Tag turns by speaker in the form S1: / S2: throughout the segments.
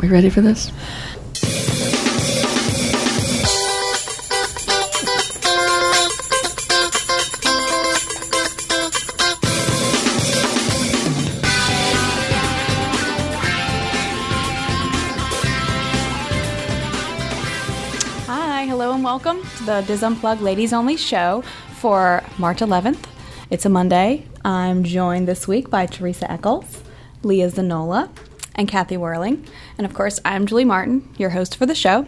S1: We ready for this?
S2: Hi, hello, and welcome to the DIS Unplugged Ladies Only show for March 11th. It's a Monday. I'm joined this week by Teresa Echols, Leah Zanolla, and Kathy Werling. And of course, I'm Julie Martin, your host for the show.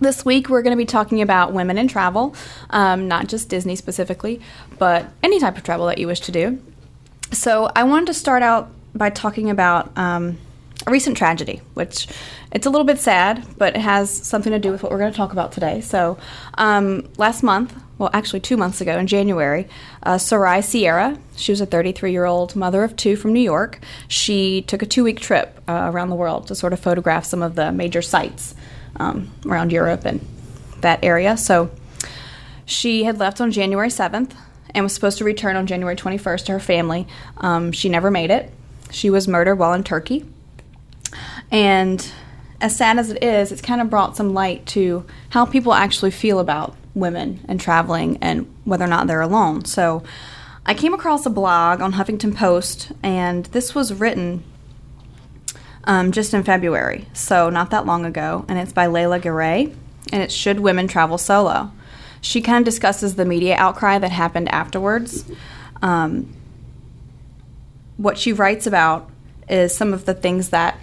S2: This week, we're going to be talking about women in travel, um, not just Disney specifically, but any type of travel that you wish to do. So, I wanted to start out by talking about um, a recent tragedy, which it's a little bit sad, but it has something to do with what we're going to talk about today. So, um, last month, well, actually two months ago in January, uh, Sarai Sierra, she was a 33 year old mother of two from New York. She took a two week trip uh, around the world to sort of photograph some of the major sites um, around Europe and that area. So, she had left on January 7th and was supposed to return on January 21st to her family. Um, she never made it. She was murdered while in Turkey. And as sad as it is, it's kind of brought some light to how people actually feel about women and traveling and whether or not they're alone. So I came across a blog on Huffington Post, and this was written um, just in February, so not that long ago, and it's by Leyla Giray, and it's Should Women Travel Solo? She kind of discusses the media outcry that happened afterwards. Um, what she writes about is some of the things that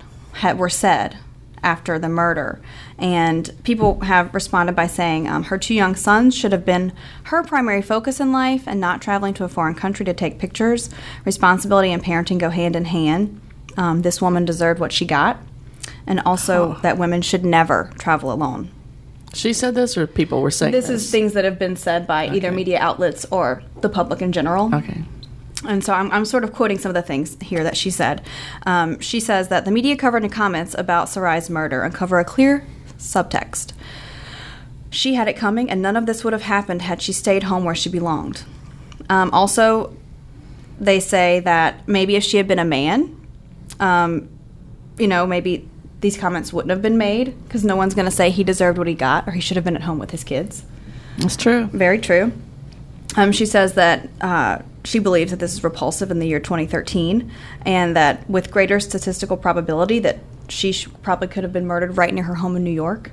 S2: were said after the murder. And people have responded by saying um, her two young sons should have been her primary focus in life and not traveling to a foreign country to take pictures. Responsibility and parenting go hand in hand. Um, this woman deserved what she got. And also that women should never travel alone.
S1: She said this, or people were saying
S2: This
S1: this?
S2: is things that have been said by either media outlets or the public in general.
S1: Okay.
S2: And so I'm, I'm sort of quoting some of the things here that she said. Um, she says that the media covered in comments about Sarai's murder uncover a clear subtext. She had it coming, and none of this would have happened had she stayed home where she belonged. Um, also, they say that maybe if she had been a man, um, you know, maybe these comments wouldn't have been made because no one's going to say he deserved what he got or he should have been at home with his kids.
S1: That's true.
S2: Very true. Um, she says that uh, she believes that this is repulsive in the year 2013, and that with greater statistical probability that she sh- probably could have been murdered right near her home in New York.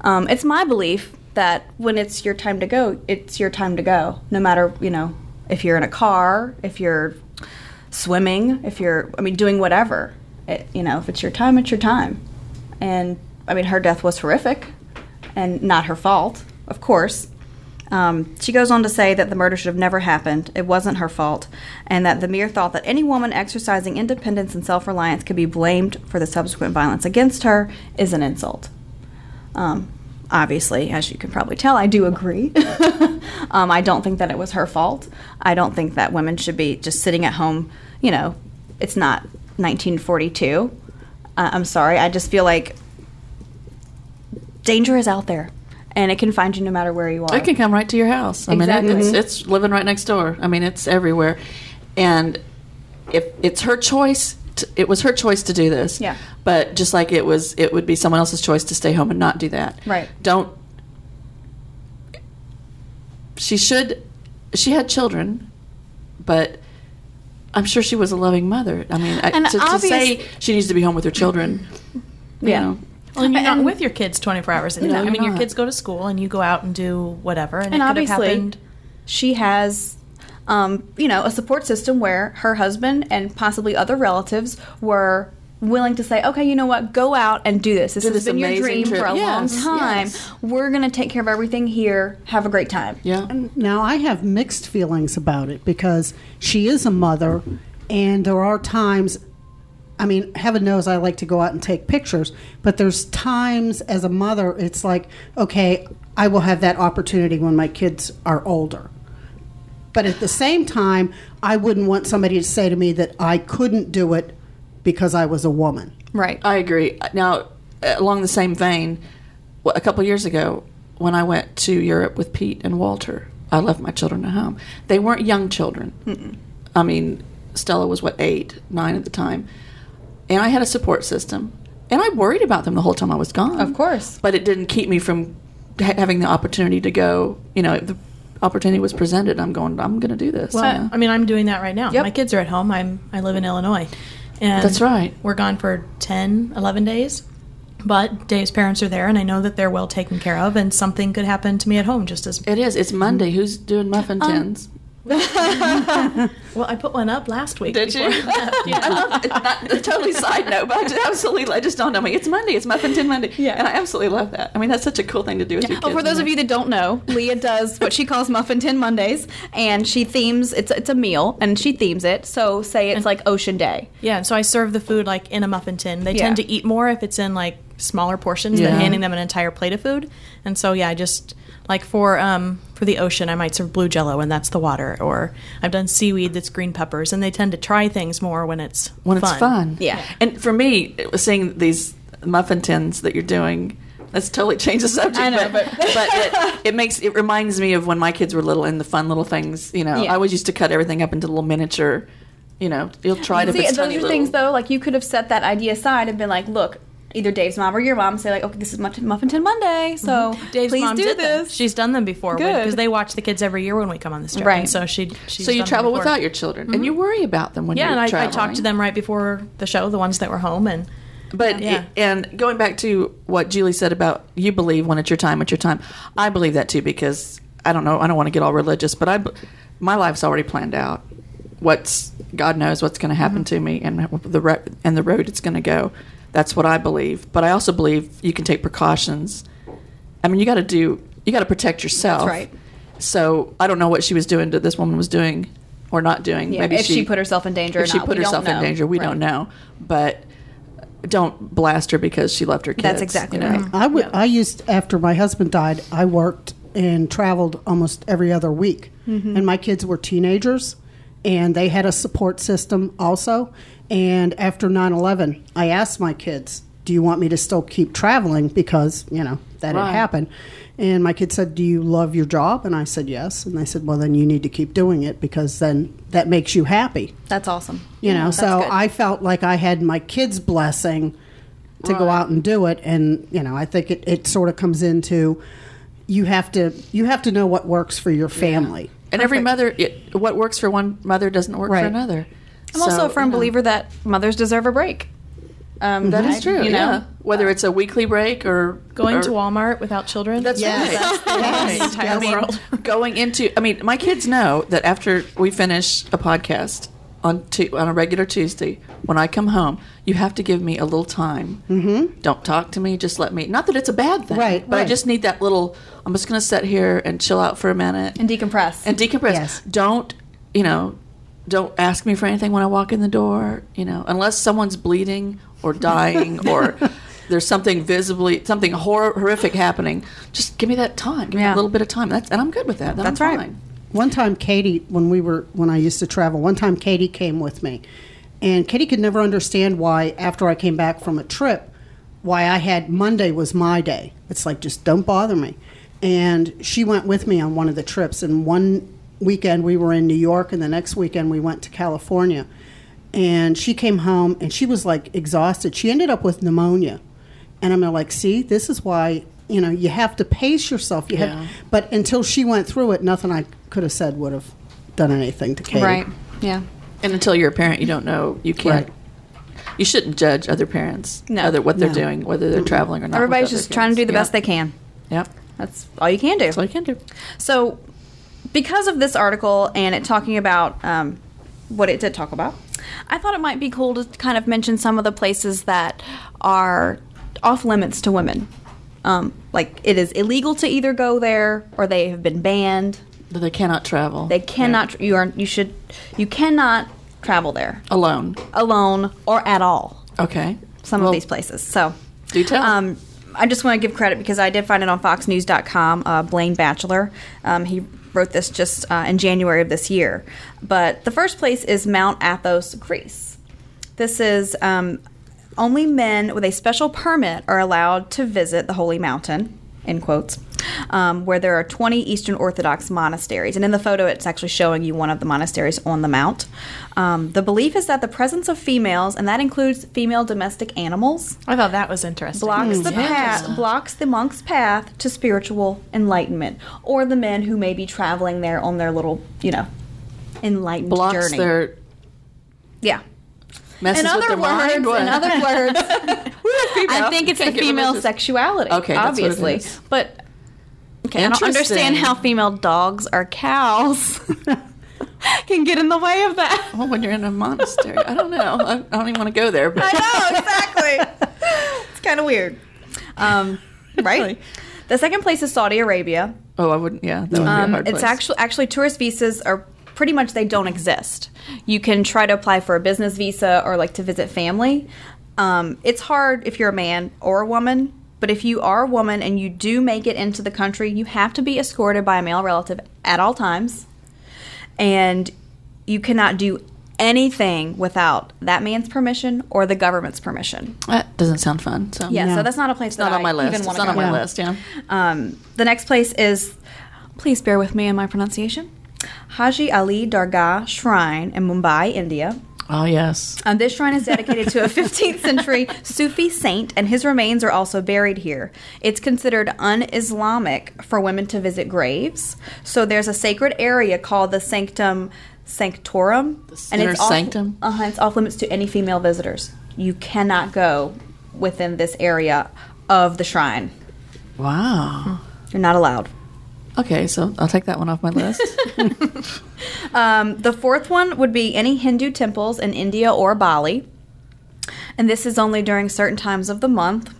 S2: Um, it's my belief that when it's your time to go, it's your time to go. No matter you know if you're in a car, if you're swimming, if you're I mean doing whatever. It, you know, if it's your time, it's your time. And I mean, her death was horrific, and not her fault, of course. Um, she goes on to say that the murder should have never happened. It wasn't her fault, and that the mere thought that any woman exercising independence and self reliance could be blamed for the subsequent violence against her is an insult. Um, obviously, as you can probably tell, I do agree. um, I don't think that it was her fault. I don't think that women should be just sitting at home. You know, it's not 1942. Uh, I'm sorry. I just feel like danger is out there, and it can find you no matter where you are.
S1: It can come right to your house. I
S2: Exactly.
S1: mean, it, it's, it's living right next door. I mean, it's everywhere. And if it's her choice, to, it was her choice to do this.
S2: Yeah.
S1: But just like it was, it would be someone else's choice to stay home and not do that.
S2: Right.
S1: Don't. She should. She had children, but I'm sure she was a loving mother. I mean, I, to, to say she needs to be home with her children. you
S2: Yeah.
S1: know,
S3: Well, and you're not
S2: And-
S3: with your kids 24 hours a day.
S1: No,
S3: I
S1: you're
S3: mean, your kids go to school and you go out and do whatever, and,
S2: and
S3: it could have
S2: obviously
S3: happened.
S2: she has um, you know a support system where her husband and possibly other relatives were willing to say okay you know what go out and do this this
S1: Do
S2: has
S1: this
S2: been your dream
S1: trip."
S2: for a
S1: Yes,
S2: long time
S1: yes.
S2: we're going to take care of everything here have a great time
S1: yeah.
S4: Now, I have mixed feelings about it because she is a mother, and there are times, I mean, heaven knows I like to go out and take pictures, but there's times as a mother, it's like, okay, I will have that opportunity when my kids are older. But at the same time, I wouldn't want somebody to say to me that I couldn't do it because I was a woman.
S2: right
S1: I agree. Now, along the same vein, a couple years ago, when I went to Europe with Pete and Walter, I left my children at home. They weren't young children. I mean, Stella was what eight, nine at the time, and I had a support system. and I worried about them the whole time I was gone.
S2: Of course.
S1: but it didn't keep me from ha- having the opportunity to go. You know, the opportunity was presented. I'm going. I'm going to do this.
S3: Well,
S1: Yeah.
S3: I mean, I'm doing that right now.
S2: Yep.
S3: My kids are at home. I'm I live in Illinois, and
S1: That's right.
S3: We're gone for 10, 11 days, but Dave's parents are there, and I know that they're well taken care of, and something could happen to me at home just as
S1: It is. It's Monday. Who's doing muffin
S2: Um,
S1: tins?
S3: well. I put one up last week.
S1: Did you?
S3: I yeah.
S1: I love it. A totally side note, but I just absolutely, I just don't know me. It's Monday. It's Muffin Tin Monday.
S2: Yeah.
S1: And I absolutely love that. I mean, that's such a cool thing to do with your
S2: Oh, for those of you that don't know, Leah does what she calls Muffin Tin Mondays, and she themes it's it's a meal, and she themes it. So say it's like Ocean Day.
S3: Yeah, so I serve the food like in a muffin tin. They
S2: Yeah.
S3: tend to eat more if it's in like smaller portions
S1: Yeah.
S3: than handing them an entire plate of food. And so yeah, I just like for um for the ocean, I might serve blue jello and that's the water. Or I've done seaweed that's green peppers, and they tend to try things more when it's
S1: when
S3: fun.
S1: it's fun.
S2: Yeah.
S1: And for me, it was seeing these muffin tins that you're doing. Let's totally change the subject.
S2: I know,
S1: but, but it, it makes it reminds me of when my kids were little and the fun little things. You know,
S2: Yeah.
S1: I always used to cut everything up into little miniature. You know, you'll try to.
S2: See,
S1: if it's
S2: those
S1: tiny
S2: are
S1: little-
S2: things though. Like you could have set that idea aside and been like, look. Either Dave's mom or your mom say like, okay, this is Muffin Muffin Tin Monday, mm-hmm. so
S3: Dave's
S2: please
S3: mom
S2: do
S3: did them.
S2: this.
S3: She's done them before
S2: Good.
S3: because they watch the kids every year when we come on this trip.
S2: Right.
S3: And so she. She's
S1: So you
S3: done
S1: travel without your children, and you mm-hmm. worry about them when
S3: Yeah,
S1: you're
S3: and I, I talked to them right before the show, the ones that were home, and
S1: But
S3: Yeah.
S1: and going back to what Julie said about you believe when it's your time, it's your time. I believe that too because I don't know. I don't want to get all religious, but I b- my life's already planned out. What's God knows what's going to happen mm-hmm. to me and the ro- and the road it's going to go. That's what I believe. But I also believe you can take precautions. I mean, you got to do. You got to protect yourself.
S2: That's right.
S1: So I don't know what she was doing. That this woman was doing or not doing.
S2: Yeah,
S1: Maybe
S2: if she, put herself in danger, or
S1: if she
S2: not,
S1: put
S2: we don't
S1: herself in danger, we
S2: Right.
S1: don't know. But don't blast her because she left her kids.
S2: That's exactly
S1: you know?
S2: right.
S4: I would. I used after my husband died. I worked and traveled almost every other week, mm-hmm. and my kids were teenagers, and they had a support system also. And after 9-11, I asked my kids, "Do you want me to still keep traveling because you know that
S1: Right.
S4: had happened?" And my kids said, "Do you love your job?" And I said, "Yes." And they said, "Well, then you need to keep doing it because then that makes you happy."
S2: That's awesome.
S4: You know, so
S2: good.
S4: I felt like I had my kids' blessing to go out and do it, and you know, I think it, it sort of comes into you have to you have to know what works for your family.
S1: And every mother, it, what works for one mother doesn't work
S4: Right.
S1: for another.
S2: I'm also a firm
S1: you know,
S2: believer that mothers deserve a break. Um,
S1: That
S2: I-
S1: true.
S2: You know,
S1: yeah. Whether it's a weekly break or
S3: going
S1: or-
S3: to Walmart without children.
S1: That's
S4: Yes.
S1: right.
S3: That's the
S1: Right.
S3: entire
S1: I mean,
S3: world.
S1: going into, I mean, my kids know that after we finish a podcast on tu- on a regular Tuesday, when I come home, you have to give me a little time. Mm-hmm. Don't talk to me. Just let me. Not that it's a bad thing,
S4: Right,
S1: But I just need that little. I'm just going to sit here and chill out for a minute
S2: and decompress.
S1: and decompress.
S4: Yes.
S1: Don't you know? Don't ask me for anything when I walk in the door. You know, unless someone's bleeding or dying or there's something visibly something hor- horrific happening. Just give me that time. Give me
S2: Yeah.
S1: a little bit of time. That's and I'm good with that. Then
S2: That's
S1: I'm
S2: right.
S1: fine.
S4: One time, Katie, when we were when I used to travel, one time Katie came with me, and Katie could never understand why after I came back from a trip, why I had Monday was my day. It's like just don't bother me. And she went with me on one of the trips, and one weekend we were in New York, and the next weekend we went to California. And she came home and she was like exhausted. She ended up with pneumonia. And I'm like, see, this is why you know you have to pace yourself. You
S1: Yeah.
S4: have, but until she went through it, nothing I could have said would have done anything to Katie.
S2: right. Yeah.
S1: And until you're a parent, you don't know. You can't.
S4: Right.
S1: You shouldn't judge other parents.
S2: No.
S1: Other what they're
S4: No.
S1: doing, whether they're traveling or not.
S2: Everybody's
S1: other
S2: just trying to do the
S1: Yeah.
S2: best they can.
S1: Yep.
S2: That's all you can do.
S1: That's all you can do.
S2: So, because of this article and it talking about um, what it did talk about, I thought it might be cool to kind of mention some of the places that are off limits to women. Um, like it is illegal to either go there or they have been banned.
S1: But they cannot travel.
S2: They cannot. You are. You should. You cannot travel there
S1: alone.
S2: alone or at all.
S1: Okay.
S2: Some
S1: Well,
S2: of these places. So.
S1: Do tell.
S2: Um, I just want to give credit because I did find it on FoxNews.com. Uh, Blaine Batchelor, um, he wrote this just uh, in January of this year. But the first place is Mount Athos, Greece. This is um, only men with a special permit are allowed to visit the holy mountain in quotes, um, where there are 20 Eastern Orthodox monasteries. And in the photo, it's actually showing you one of the monasteries on the mount. Um, the belief is that the presence of females, and that includes female domestic animals,
S3: I thought that was interesting.
S2: blocks the
S1: yeah.
S2: path blocks the monk's path to spiritual enlightenment, or the men who may be traveling there on their little, you know, enlightened
S1: Blocks
S2: journey.
S1: their
S2: yeah.
S1: Messes
S2: In
S1: with their
S2: words,
S1: mind. What?
S2: in other words, I think it's the
S1: Can't get
S2: female sexuality.
S1: Okay, that's what it
S2: obviously, but okay, I don't understand how female dogs or cows can get in the way of that.
S1: Well, when you're in a monastery, I don't know. I, I don't even want to go there. But
S2: I know exactly. it's kind of weird, um, right? The second place is Saudi Arabia.
S1: oh, I wouldn't. Yeah, that would be a
S2: Um,
S1: hard
S2: it's
S1: place.
S2: actually actually tourist visas are pretty much they don't exist. You can try to apply for a business visa or like to visit family. Um, it's hard if you're a man or a woman, but if you are a woman and you do make it into the country, you have to be escorted by a male relative at all times, and you cannot do anything without that man's permission or the government's permission.
S1: that doesn't sound fun. So
S2: Yeah,
S4: No.
S2: so that's not a place
S1: it's
S2: that
S1: not on
S2: I
S1: my list.
S2: even
S1: It's not
S2: to
S1: on my
S4: Yeah.
S1: list. Yeah.
S2: Um, the next place is, please bear with me in my pronunciation, Haji Ali Dargah Shrine in Mumbai, India.
S1: Oh yes.
S2: Um, this shrine is dedicated to a 15th century Sufi saint, and his remains are also buried here. It's considered un Islamic for women to visit graves. So there's a sacred area called the Sanctum Sanctorum.
S1: The inner
S2: off,
S1: sanctum?
S2: Uh-huh, it's off limits to any female visitors. You cannot go within this area of the shrine.
S1: Wow.
S2: You're not allowed.
S1: Okay, so I'll take that one off my list.
S2: Um, the fourth one would be any Hindu temples in India or Bali. And this is only during certain times of the month.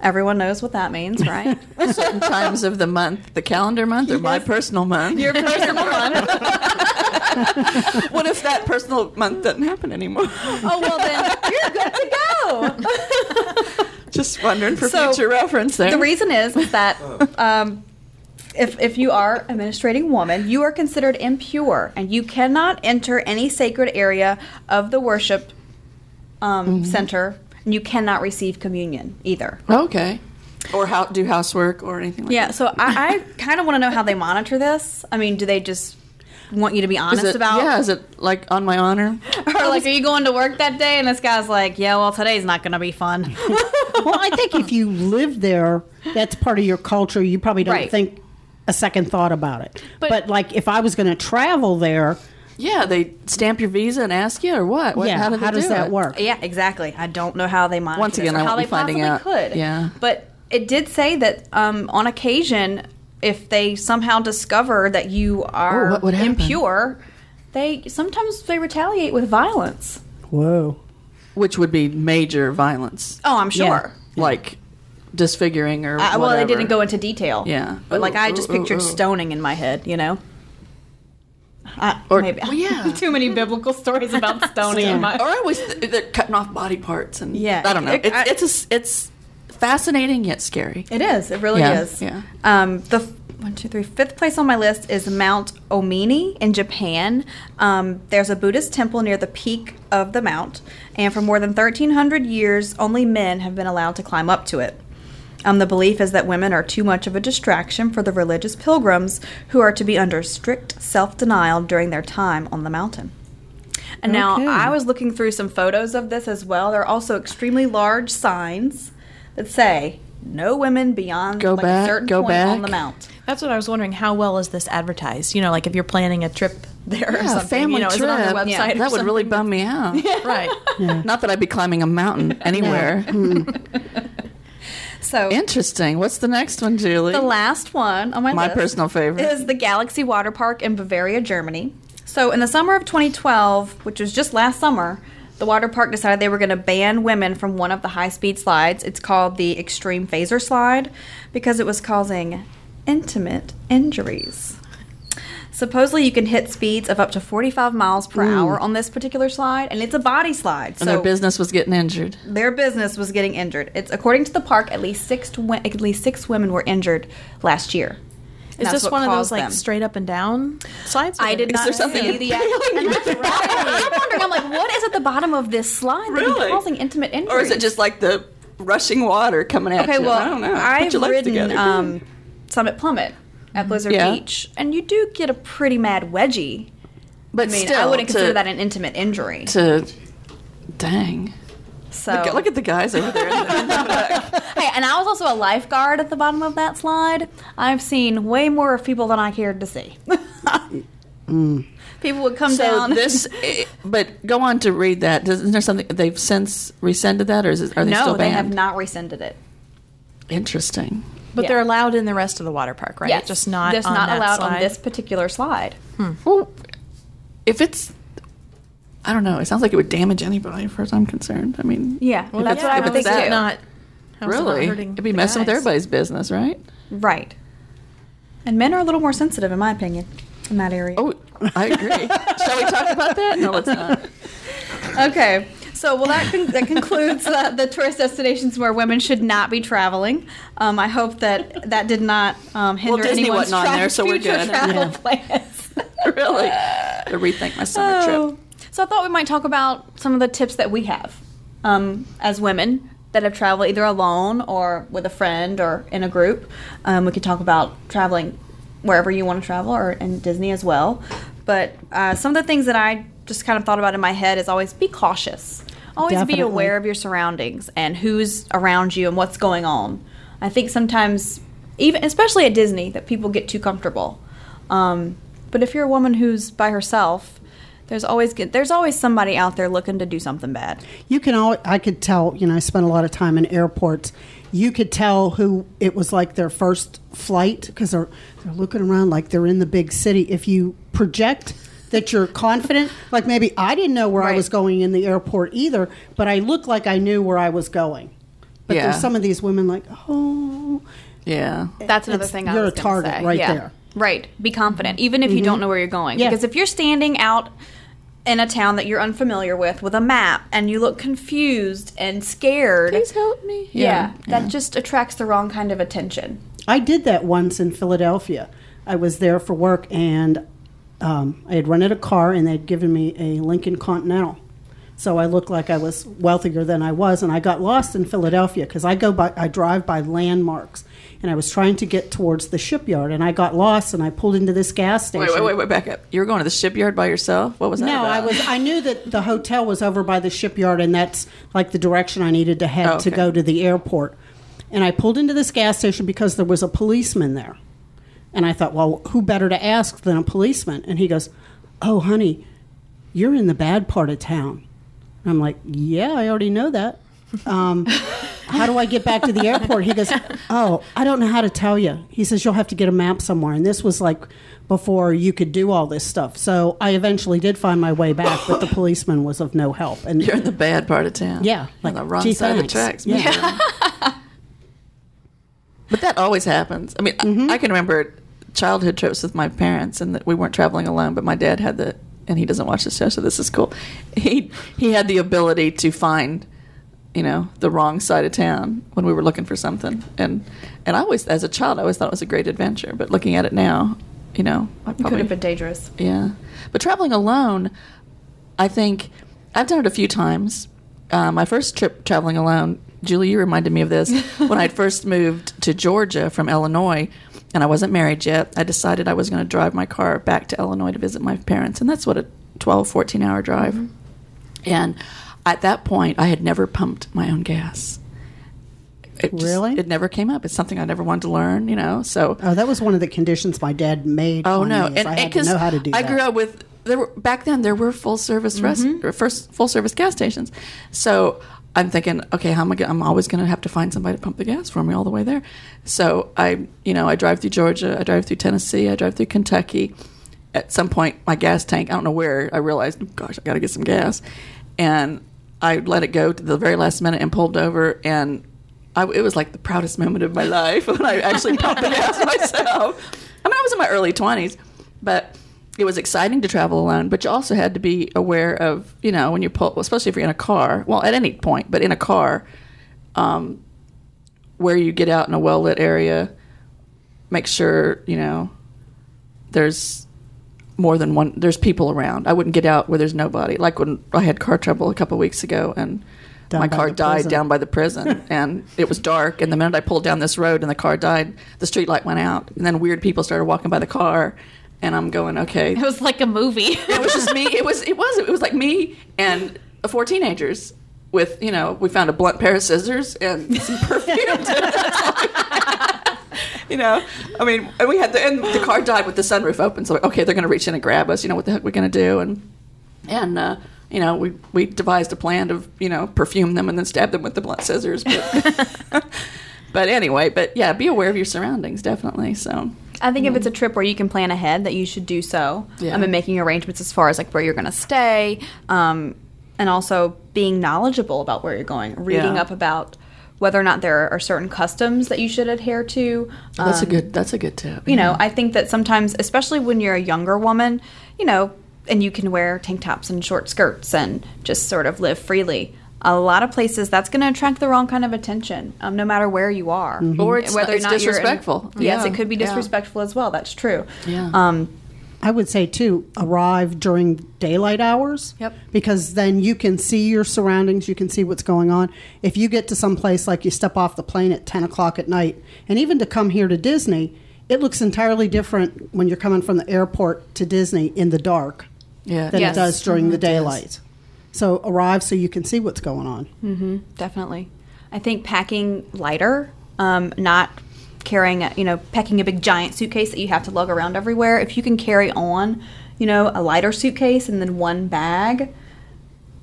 S2: Everyone knows what that means, right?
S1: Certain times of the month, the calendar month, or my personal month.
S2: Your personal month.
S1: what if that personal month doesn't happen anymore?
S2: Oh, well, then you're good to go.
S1: Just wondering for
S2: So,
S1: future reference there.
S2: The reason is, is that um, if, if you are a ministrating woman, you are considered impure and you cannot enter any sacred area of the worship um, center and you cannot receive communion either.
S1: okay. Or how do housework or anything like that?
S2: Yeah, so I, I kind of want to know how they monitor this. I mean, do they just want you to be honest
S1: Is it,
S2: about?
S1: yeah, is it like on my honor?
S2: Or like, are you going to work that day? And this guy's like, yeah, well, today's not going to be fun.
S4: well, I think if you live there, that's part of your culture. You probably don't
S2: Right.
S4: think a second thought about it.
S2: But-
S4: But, like, if I was going to travel there,
S1: Yeah, they stamp your visa and ask you, or what? what
S4: yeah,
S1: how,
S4: how,
S1: do they
S4: does
S1: do
S4: that
S1: it?
S4: work?
S2: yeah, exactly. I don't know how they monitor
S1: Once again,
S2: this or
S1: I
S2: how they
S1: finding
S2: possibly
S1: out.
S2: could.
S1: Yeah.
S2: But it did say that um, on occasion, if they somehow discover that you are
S1: Oh, what would
S2: impure, they sometimes they retaliate with violence.
S4: Whoa.
S1: Which would be major violence,
S2: Oh, I'm sure.
S1: like disfiguring or
S2: well, they didn't go into detail.
S1: Yeah.
S2: but like
S1: Ooh,
S2: I just
S1: ooh,
S2: pictured
S1: ooh.
S2: stoning in my head. You know. Uh,
S1: Or-
S2: maybe
S1: well, yeah.
S2: too many biblical stories about stoning in my.
S1: Or I always they're cutting off body parts and
S2: Yeah,
S1: I don't know.
S2: it-
S1: It's
S2: I-
S1: it's a it's fascinating yet scary.
S2: It is. It really
S1: Yeah,
S2: is.
S1: yeah.
S2: Um, the f- one, two, three, fifth place on my list is Mount Omine in Japan. Um, there's a Buddhist temple near the peak of the mount, and for more than 1,300 years, only men have been allowed to climb up to it. Um, the belief is that women are too much of a distraction for the religious pilgrims who are to be under strict self denial during their time on the mountain. And now
S4: Okay.
S2: I was looking through some photos of this as well. There are also extremely large signs that say no women beyond
S1: Go
S2: like
S1: back,
S2: a certain
S1: go
S2: point on the mount.
S3: That's what I was wondering. How well is this advertised? You know, like if you're planning a trip there or something.
S1: family
S3: you know,
S1: trip.
S3: is it on their website?
S1: Yeah,
S3: or
S1: that would really bum me out.
S3: Right.
S1: Not that I'd be climbing a mountain anywhere.
S2: So
S1: Interesting. What's the next one, Julie?
S2: the last one on my,
S1: My personal favorite.
S2: is the Galaxy Water Park in Bavaria, Germany. So in the summer of 2012, which was just last summer, the water park decided they were going to ban women from one of the high-speed slides. It's called the Extreme Phaser Slide because it was causing intimate injuries. Supposedly, you can hit speeds of up to 45 miles per hour on this particular slide, and it's a body slide.
S1: and
S2: so
S1: their business was getting injured.
S2: their business was getting injured. It's according to the park, at least six to, at least six women were injured last year.
S3: Is this one of those like
S2: them.
S3: straight up and down slides?
S2: I
S3: or-
S2: did
S1: Is
S2: not
S1: there something
S2: see the. And right. I'm wondering. I'm like, what is at the bottom of this slide that
S1: Really?
S2: is causing intimate injuries?
S1: Or is it just like the rushing water coming at
S2: Okay,
S1: you.
S2: well,
S1: I don't know.
S2: I've
S1: your
S2: ridden
S1: together.
S2: um, Summit Plummet at Blizzard
S1: Yeah.
S2: Beach, and you do get a pretty mad wedgie.
S1: but
S2: I mean,
S1: still,
S2: I wouldn't
S1: to,
S2: consider that an intimate injury.
S1: to dang.
S2: So,
S1: Look, look at the guys over there. The, in the back.
S2: hey, and I was also a lifeguard at the bottom of that slide. I've seen way more of people than I cared to see. Mm. People would come
S1: so
S2: down.
S1: this, but go on to read that. Does, isn't there something they've since rescinded that, or is it, are they
S2: no,
S1: still
S2: they have not rescinded it.
S1: Interesting.
S3: But
S2: Yeah.
S3: they're allowed in the rest of the water park, right?
S2: Yes,
S3: Just not
S2: just
S3: on
S2: not
S3: that
S2: allowed on this particular slide. Hmm.
S1: Well, if it's, I don't know. It sounds like it would damage anybody, as far as I'm concerned. I mean,
S2: Yeah, well, that's
S1: it's-
S2: what I
S1: if
S2: would think
S1: that
S2: too.
S3: Not how's it not
S1: really,
S3: hurting
S1: it'd be
S3: the
S1: messing with everybody's business, right?
S2: Right. And men are a little more sensitive, in my opinion, in that area.
S1: Oh, I agree. Shall we talk about that? No, let's not.
S2: Okay. So, well, that, con- that concludes uh, the tourist destinations where women should not be traveling. Um, I hope that that did not um, hinder
S1: Disney
S2: anyone's
S1: wasn't on
S2: tra-
S1: there, so we're
S2: future
S1: good.
S2: travel
S4: Yeah.
S2: plans.
S1: really, to rethink my summer
S2: Oh.
S1: trip.
S2: So I thought we might talk about some of the tips that we have um, as women that have traveled either alone or with a friend or in a group. Um, we could talk about traveling wherever you want to travel or in Disney as well. But uh, some of the things that I just kind of thought about in my head is always be cautious. Always be aware of your surroundings and who's around you and what's going on. I think sometimes, even especially at Disney, that people get too comfortable. Um, but if you're a woman who's by herself, there's always there's always somebody out there looking to do something bad.
S4: You can all I could tell, you know, I spent a lot of time in airports. You could tell who it was like their first flight because they're they're looking around like they're in the big city. If you project that you're confident, like maybe I didn't know where I was going in the airport either, but I looked like I knew where I was going. But
S1: Yeah.
S4: there's some of these women like, oh,
S1: Yeah.
S2: That's another
S4: It's-
S2: thing I
S4: you're
S2: was
S4: a target
S2: say.
S4: right
S2: Yeah.
S4: there.
S2: Right. Be confident, even if you don't mm-hmm. know where you're going.
S4: Yeah.
S2: Because if you're standing out in a town that you're unfamiliar with with a map and you look confused and scared,
S1: Please help me.
S2: yeah, that just attracts the wrong kind of attention.
S4: I did that once in Philadelphia. I was there for work and um, I had rented a car and they'd given me a Lincoln Continental. So I looked like I was wealthier than I was, and I got lost in Philadelphia because I go by, I drive by landmarks, and I was trying to get towards the shipyard, and I got lost, and I pulled into this gas station.
S1: Wait, wait, wait, wait, back up. You were going to the shipyard by yourself? What was that?
S4: No,
S1: about?
S4: I was. I knew that the hotel was over by the shipyard, and that's like the direction I needed to head
S1: Oh,
S4: to go to the airport. And I pulled into this gas station because there was a policeman there, and I thought, well, who better to ask than a policeman? And he goes, "Oh, honey, you're in the bad part of town." And I'm like, "Yeah, I already know that." Um, how do I get back to the airport? He goes, Oh, I don't know how to tell you. He says, You'll have to get a map somewhere. And this was like before you could do all this stuff. So I eventually did find my way back, but the policeman was of no help. And
S1: You're in the bad part of town.
S4: Yeah,
S1: Like
S4: like,
S1: the wrong
S4: gee,
S1: side
S4: thanks.
S1: of the tracks.
S4: Yeah.
S1: but that always happens. I mean,
S4: Mm-hmm.
S1: I, I can remember childhood trips with my parents, and that we weren't traveling alone. But my dad had the, and he doesn't watch the show, so this is cool. He he had the ability to find, you know, the wrong side of town when we were looking for something, and and I always, as a child, I always thought it was a great adventure. But looking at it now, you know, I
S2: It could have been dangerous.
S1: yeah. But traveling alone, I think I've done it a few times. Uh, my first trip traveling alone, Julie, you reminded me of this. when I first moved to Georgia from Illinois, and I wasn't married yet, I decided I was going to drive my car back to Illinois to visit my parents. And that's what a 12, 14 hour drive. Mm-hmm. And at that point, I had never pumped my own gas. It just-
S4: Really?
S1: It never came up. It's something I never wanted to learn, you know. So
S4: Oh, that was one of the conditions my dad made.
S1: Oh no!
S4: me, is I had to know how to do
S1: I
S4: that.
S1: grew up with there were back then there were full service rest or first full service gas stations. So I'm thinking, okay, how am I? Gonna, I'm always going to have to find somebody to pump the gas for me all the way there. So I, you know, I drive through Georgia, I drive through Tennessee, I drive through Kentucky. At some point, my gas tank, I don't know where, I realized, "Oh, gosh, I got to get some gas, and I let it go to the very last minute and pulled over and. I, it was like the proudest moment of my life when I actually pumped the gas myself. I mean, I was in my early 20s, but it was exciting to travel alone. But you also had to be aware of, you know, when you pull, especially if you're in a car, well, at any point, but in a car, um, where you get out in a well lit area, make sure, you know, there's more than one, there's people around. I wouldn't get out where there's nobody. Like when I had car trouble a couple weeks ago and
S4: Down
S1: my car died
S4: prison.
S1: down by the prison, and it was dark. And the minute I pulled down this road and the car died, the street light went out, and then weird people started walking by the car, and I'm going, okay,
S2: It was like a movie.
S1: it was just me. It was it was it was like me and four teenagers with you know we found a blunt pair of scissors and some perfume. you know, I mean, and we had the and the car died with the sunroof open. So like, okay, they're going to reach in and grab us. You know what the heck we're going to do? And and uh, you know we we devised a plan to you know perfume them and then stab them with the blunt scissors. But, but anyway, but yeah, be aware of your surroundings definitely. So.
S2: I think if it's a trip where you can plan ahead, that you should do so.
S1: Yeah.
S2: I mean, making arrangements as far as like where you're going to stay, um, and also being knowledgeable about where you're going, reading
S1: Yeah.
S2: up about whether or not there are certain customs that you should adhere to.
S1: That's a
S2: Um,
S1: good. That's a good tip.
S2: you know, I think that sometimes, especially when you're a younger woman, you know, and you can wear tank tops and short skirts and just sort of live freely. A lot of places that's going to attract the wrong kind of attention, um, no matter where you are,
S1: Or it's- whether it's
S2: you're in-
S1: disrespectful.
S2: yes,
S1: Yeah,
S2: it could be
S1: yeah.
S2: disrespectful as well. That's true.
S1: Yeah.
S2: Um,
S4: I would say too, arrive during daylight hours.
S2: Yep.
S4: Because then you can see your surroundings, you can see what's going on. If you get to some place like you step off the plane at ten o'clock at night, and even to come here to Disney, it looks entirely different when you're coming from the airport to Disney in the dark
S1: yeah.
S4: than
S2: Yes.
S4: it does during the
S1: It does.
S4: daylight. So arrive so you can see what's going on.
S2: definitely. I think packing lighter, um, not carrying, a, you know, packing a big giant suitcase that you have to lug around everywhere. If you can carry on, you know, a lighter suitcase and then one bag.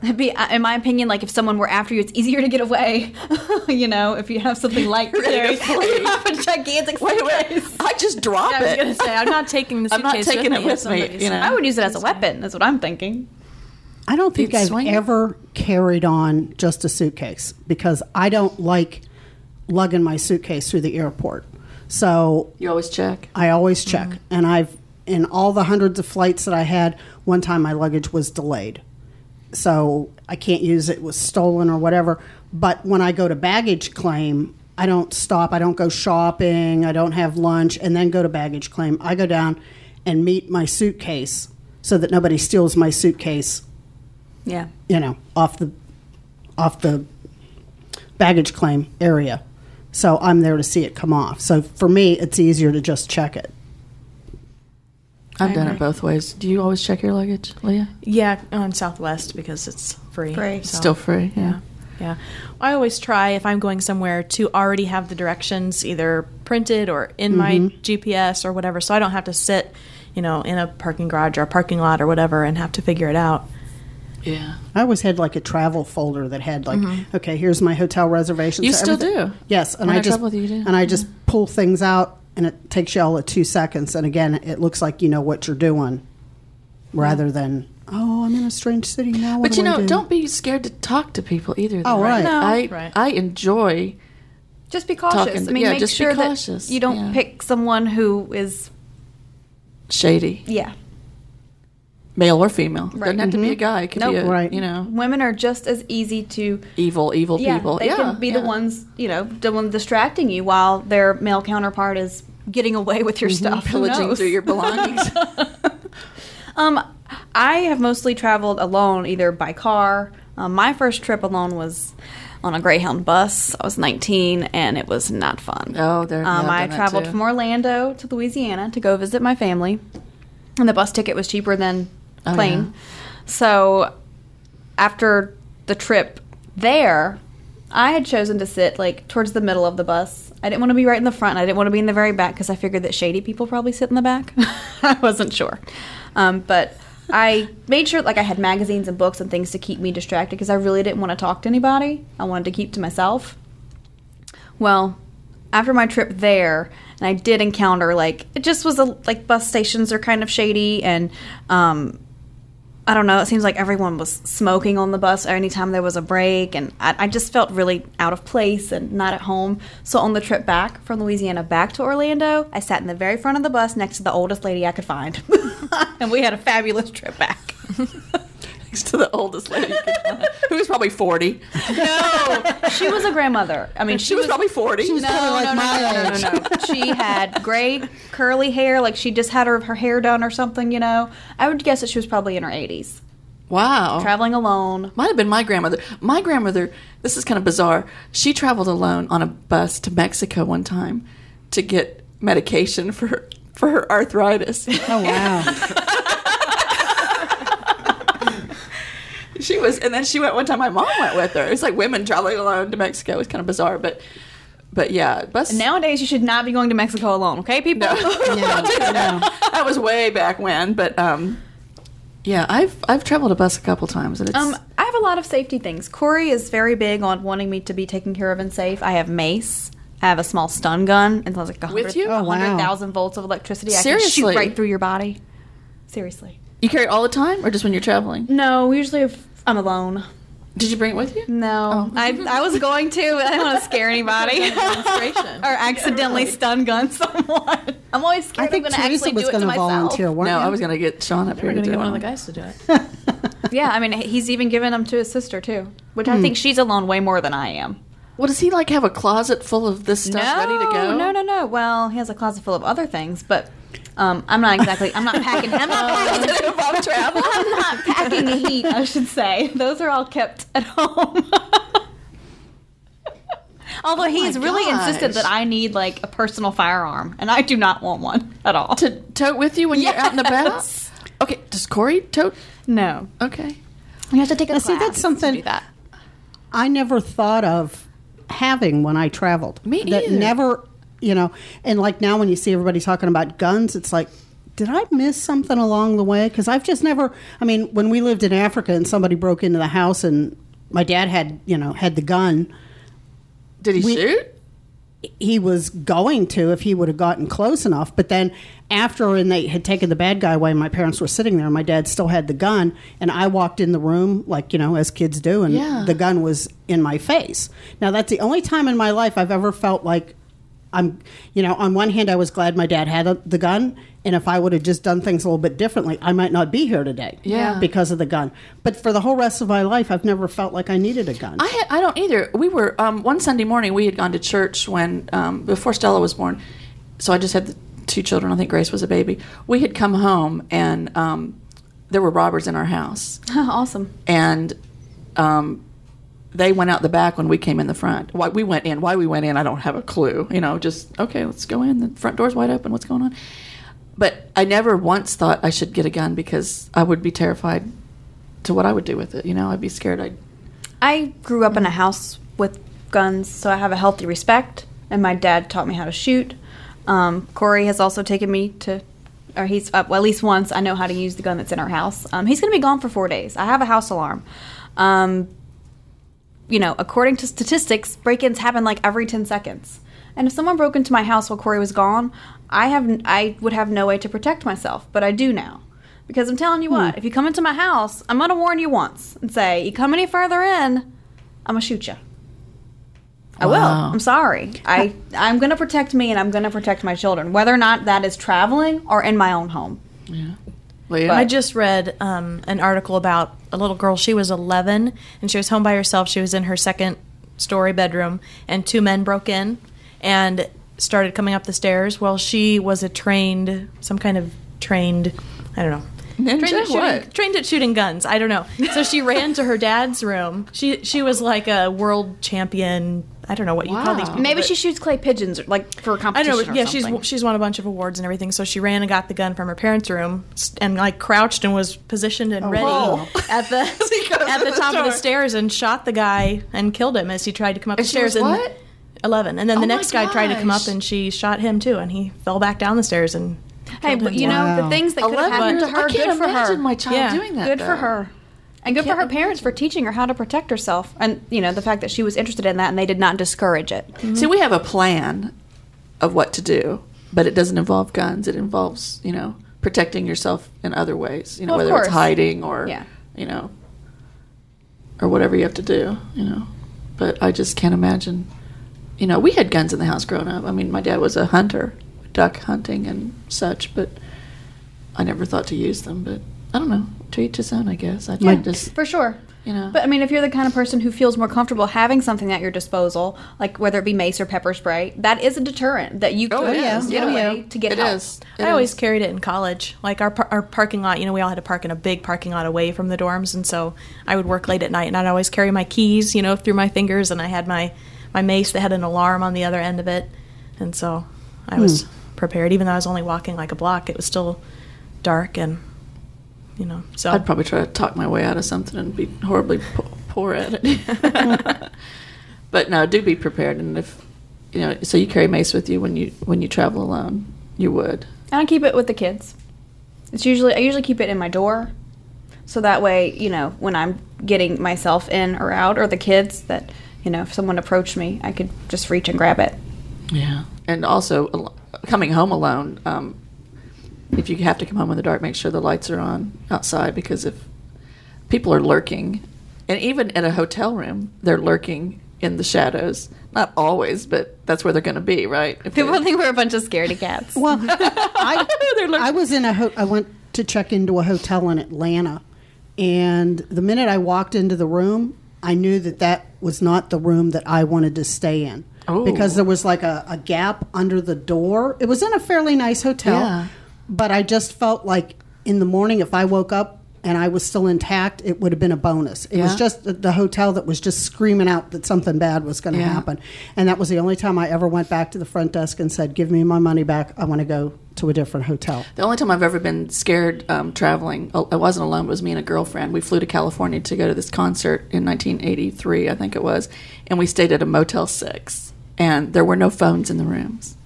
S2: It'd be, uh, in my opinion, like if someone were after you, it's easier to get away. you know, if you have something light to carry, you have a gigantic
S1: Wait, wait.
S2: suitcase.
S1: I just drop
S3: I was
S1: it.
S3: gonna say I'm not taking the suitcase.
S1: I'm not taking
S3: with
S1: it
S3: me.
S1: with me, you know.
S2: I would use it as a weapon. That's what I'm thinking.
S4: I don't think I've
S1: swing
S4: ever carried on just a suitcase because I don't like lugging my suitcase through the airport. So
S1: You always check.
S4: I always check. Mm-hmm. And I've, in all the hundreds of flights that I had, one time my luggage was delayed. So I can't use it, it was stolen or whatever. But when I go to baggage claim, I don't stop, I don't go shopping, I don't have lunch, and then go to baggage claim. I go down and meet my suitcase so that nobody steals my suitcase
S2: Yeah.
S4: you know, off the off the baggage claim area. So I'm there to see it come off. So for me, it's easier to just check it.
S1: I've
S3: I
S1: done
S3: agree.
S1: it both ways. Do you always check your luggage, Leah?
S3: Yeah, on Southwest because it's free.
S2: Free.
S3: so-
S1: Still free. Yeah.
S3: Yeah. Yeah. I always try if I'm going somewhere to already have the directions either printed or in my mm-hmm. GPS or whatever so I don't have to sit, you know, in a parking garage or a parking lot or whatever and have to figure it out.
S1: Yeah.
S4: I always had like a travel folder that had like, mm-hmm. okay, here's my hotel reservations.
S1: You
S4: So
S1: still do?
S4: Yes, and
S1: When
S4: I
S1: I
S4: just
S1: travel with you, you do?
S4: and I just mm-hmm. pull things out, and it takes you all of two seconds. And again, it looks like you know what you're doing, rather than oh, I'm in a strange city now. What
S1: But you
S4: I
S1: know,
S4: do?
S1: don't be scared to talk to people either.
S4: Oh,
S1: though.
S4: right.
S2: No.
S1: I
S3: Right.
S1: I enjoy.
S2: Just be cautious.
S1: Talking-
S2: I mean,
S1: yeah,
S2: make
S1: just be
S2: sure
S1: cautious.
S2: that you don't
S1: Yeah.
S2: pick someone who is,
S1: Shady,
S2: yeah.
S1: Male or female.
S2: Right.
S1: Doesn't have to be a guy. It could be a,
S4: Right.
S1: you know,
S2: Women are just as easy to
S1: evil, evil
S2: yeah,
S1: people.
S2: They
S1: yeah,
S2: can be the ones, you know, the one distracting you while their male counterpart is getting away with your stuff. Who
S1: pillaging through your belongings.
S2: Um, I have mostly traveled alone, either by car. Um, my first trip alone was on a Greyhound bus. I was 19, and it was not fun.
S1: Oh, there-
S2: Um,
S1: I've
S2: I
S1: done that
S2: traveled from Orlando to Louisiana to go visit my family, and the bus ticket was cheaper than
S1: Oh,
S2: plane. So after the trip there, I had chosen to sit like towards the middle of the bus. I didn't want to be right in the front. I didn't want to be in the very back because I figured that shady people probably sit in the back. I wasn't sure, um, but I made sure like I had magazines and books and things to keep me distracted because I really didn't want to talk to anybody. I wanted to keep to myself. Well, after my trip there, and I did encounter like it just was a like bus stations are kind of shady and um I don't know. It seems like everyone was smoking on the bus anytime there was a break, and I, I just felt really out of place and not at home. So on the trip back from Louisiana back to Orlando, I sat in the very front of the bus next to the oldest lady I could find, and we had a fabulous trip back.
S1: Next to the oldest lady, you could find, who was probably forty.
S2: No, she was a grandmother. I mean,
S1: She was probably forty.
S2: She no,
S4: probably like
S2: no, no,
S4: my
S2: no, no, no, no. She had gray curly hair, like she just had her her hair done or something. You know, I would guess that she was probably in her eighties.
S1: Wow.
S2: traveling alone.
S1: Might have been my grandmother. My grandmother, this is kind of bizarre. She traveled alone on a bus to Mexico one time to get medication for for her arthritis.
S4: Oh wow.
S1: she was, and then she went one time. My mom went with her. It's like women traveling alone to Mexico. It's kind of bizarre, but but yeah, bus.
S2: Nowadays, you should not be going to Mexico alone. Okay, people.
S1: No.
S4: no, no.
S1: that was way back when, but um, yeah, I've I've traveled a bus a couple times, and it's
S2: Um, I have a lot of safety things. Corey is very big on wanting me to be taken care of and safe. I have mace. I have a small stun gun. It sounds like a
S1: With you?
S4: Oh, wow.
S2: hundred thousand volts of electricity. I can
S1: Seriously?
S2: shoot right through your body. Seriously.
S1: you carry it all the time, or just when you're traveling.
S2: No, we usually if I'm alone.
S1: Did you bring it with you?
S2: No,
S1: Oh.
S2: I, I was going to, but I didn't want to scare anybody or accidentally stun gun someone. I'm always scared
S4: I think
S2: I'm going to actually
S4: was
S2: do it
S4: going
S2: to
S4: to
S2: myself.
S4: volunteer. weren't
S1: No,
S4: you?
S1: I was gonna get Sean up here
S3: We're
S1: to
S3: gonna
S1: do
S3: get one of the guys to do it.
S2: Yeah, I mean, he's even given them to his sister too, which I hmm. think she's alone way more than I am.
S1: Well, does he like have a closet full of this stuff
S2: no,
S1: ready to go?
S2: No, no, no. Well, he has a closet full of other things, but um, I'm not exactly. I'm not packing. I'm not packing.
S1: Does it involve travel?
S2: I'm not packing the heat. I should say those are all kept at home. Although he's really insisted that I need like a personal firearm, and I do not want one at all.
S1: to tote with you when you're out and about?
S2: Yes.
S1: Okay, does Corey tote?
S2: no,
S1: Okay.
S2: you have to take a
S4: Now, see, that's something-
S2: to do that.
S4: I never thought of having when I traveled.
S1: Me
S4: That
S1: either.
S4: never, you know, and like now when you see everybody talking about guns, it's like, did I miss something along the way? Because I've just never. I mean, when we lived in Africa and somebody broke into the house and my dad had, you know, had the gun,
S1: Did he
S4: We-
S1: shoot?
S4: he was going to if he would have gotten close enough. But then after and they had taken the bad guy away, my parents were sitting there. and My dad still had the gun, and I walked in the room like you know as kids do, and
S1: Yeah.
S4: the gun was in my face. Now that's the only time in my life I've ever felt like I'm. You know, on one hand, I was glad my dad had a, the gun. And if I would have just done things a little bit differently, I might not be here today.
S1: Yeah.
S4: Because of the gun. But for the whole rest of my life, I've never felt like I needed a gun.
S1: I had, I don't either. We were um, one Sunday morning. We had gone to church when um, before Stella was born, so I just had the two children. I think Grace was a baby. We had come home and um, there were robbers in our house,
S2: awesome.
S1: and um, they went out the back when we came in the front. Why we went in? Why we went in? I don't have a clue. You know, just okay, let's go in. The front door's wide open. What's going on? But I never once thought I should get a gun because I would be terrified to what I would do with it. You know, I'd be scared. I'd
S2: I grew up in a house with guns, so I have a healthy respect, and my dad taught me how to shoot. Um, Corey has also taken me to, or he's, uh, well, at least once, I know how to use the gun that's in our house. Um, he's going to be gone for four days. I have a house alarm. Um, you know, according to statistics, break ins happen like every 10 seconds. And if someone broke into my house while Corey was gone, I have I would have no way to protect myself, but I do now. Because I'm telling you hmm. what, if you come into my house, I'm gonna warn you once and say, you come any further in, I'm gonna shoot you. I will. I'm sorry. I I'm gonna protect me and I'm gonna protect my children, whether or not that is traveling or in my own home.
S1: Leah?
S3: I just read um, an article about a little girl. She was 11 and she was home by herself. She was in her second story bedroom, and two men broke in and started coming up the stairs. Well, she was a trained, some kind of trained, I don't know.
S1: Ninja?
S3: Trained at, shooting,
S1: What?
S3: trained at shooting guns. I don't know. So she ran to her dad's room. She she was like a world champion. I don't know what you call these people.
S2: Maybe she shoots clay pigeons, or, like for a
S3: I
S2: competition.
S3: don't know.
S2: or
S3: Yeah, she's
S2: something.
S3: she's won a bunch of awards and everything. So she ran and got the gun from her parents' room and like crouched and was positioned and oh, ready
S4: wow.
S3: at the at the
S1: the
S3: top of the stairs and shot the guy and killed him as he tried to come up
S1: And
S3: the
S1: she was
S3: stairs. and
S1: what?
S3: Eleven, and then the
S1: Oh my
S3: next guy tried to come up and she shot him too, and he fell back down the stairs and.
S2: Hey, but
S3: him.
S2: you know the things that could have happened to
S1: years-
S2: her.
S1: I can't
S2: Good for
S1: imagine
S2: her.
S1: my child
S3: Yeah.
S1: doing that.
S2: good for
S1: though.
S2: her. And good for her parents for teaching her how to protect herself, and you know the fact that she was interested in that, and they did not discourage it.
S1: See, we have a plan of what to do, but it doesn't involve guns. It involves, you know, protecting yourself in other ways. You know,
S2: Well, of
S1: whether it's hiding or,
S2: Yeah.
S1: you know, or whatever you have to do. You know, but I just can't imagine. You know, we had guns in the house growing up. I mean, my dad was a hunter, duck hunting and such, but I never thought to use them. But I don't know. To each his own, I guess. I
S4: My-
S1: just
S2: For sure.
S1: You know.
S2: But I mean, if you're the kind of person who feels more comfortable having something at your disposal, like whether it be mace or pepper spray, that is a deterrent that you
S1: Oh,
S2: could
S1: it is.
S2: get
S1: Yeah.
S2: away to get
S1: It
S2: help.
S1: is. It
S3: I always carried it in college. Like our par- our parking lot, you know, we all had to park in a big parking lot away from the dorms, and so I would work late at night, and I'd always carry my keys, you know, through my fingers, and I had my my mace that had an alarm on the other end of it, and so I was hmm. prepared. Even though I was only walking like a block, it was still dark, and you know, so
S1: I'd probably try to talk my way out of something and be horribly po- poor at it. but no, do be prepared. And if you know, so you carry mace with you when you when you travel alone, you would.
S2: And I keep it with the kids. It's usually I usually keep it in my door, so that way you know when I'm getting myself in or out or the kids that you know if someone approached me I could just reach and grab it.
S1: Yeah, and also coming home alone. Um, if you have to come home in the dark, make sure the lights are on outside because if people are lurking, and even in a hotel room, they're lurking in the shadows. Not always, but that's where they're going to be, right? If
S2: People
S1: they-
S2: think we're a bunch of scaredy cats.
S4: Well, I, I was in a ho- I went to check into a hotel in Atlanta, and the minute I walked into the room, I knew that that was not the room that I wanted to stay in
S1: Oh.
S4: because there was like a, a gap under the door. It was in a fairly nice hotel,
S1: Yeah.
S4: But I just felt like in the morning if I woke up and I was still intact, it would have been a bonus. It was just the, the hotel that was just screaming out that something bad was going to
S1: Yeah.
S4: happen. And that was the only time I ever went back to the front desk and said, Give me my money back. I want to go to a different hotel.
S1: The only time I've ever been scared um, traveling, oh, I wasn't alone, it was me and a girlfriend. We flew to California to go to this concert in 1983, I think it was, and we stayed at a Motel 6, and there were no phones in the rooms.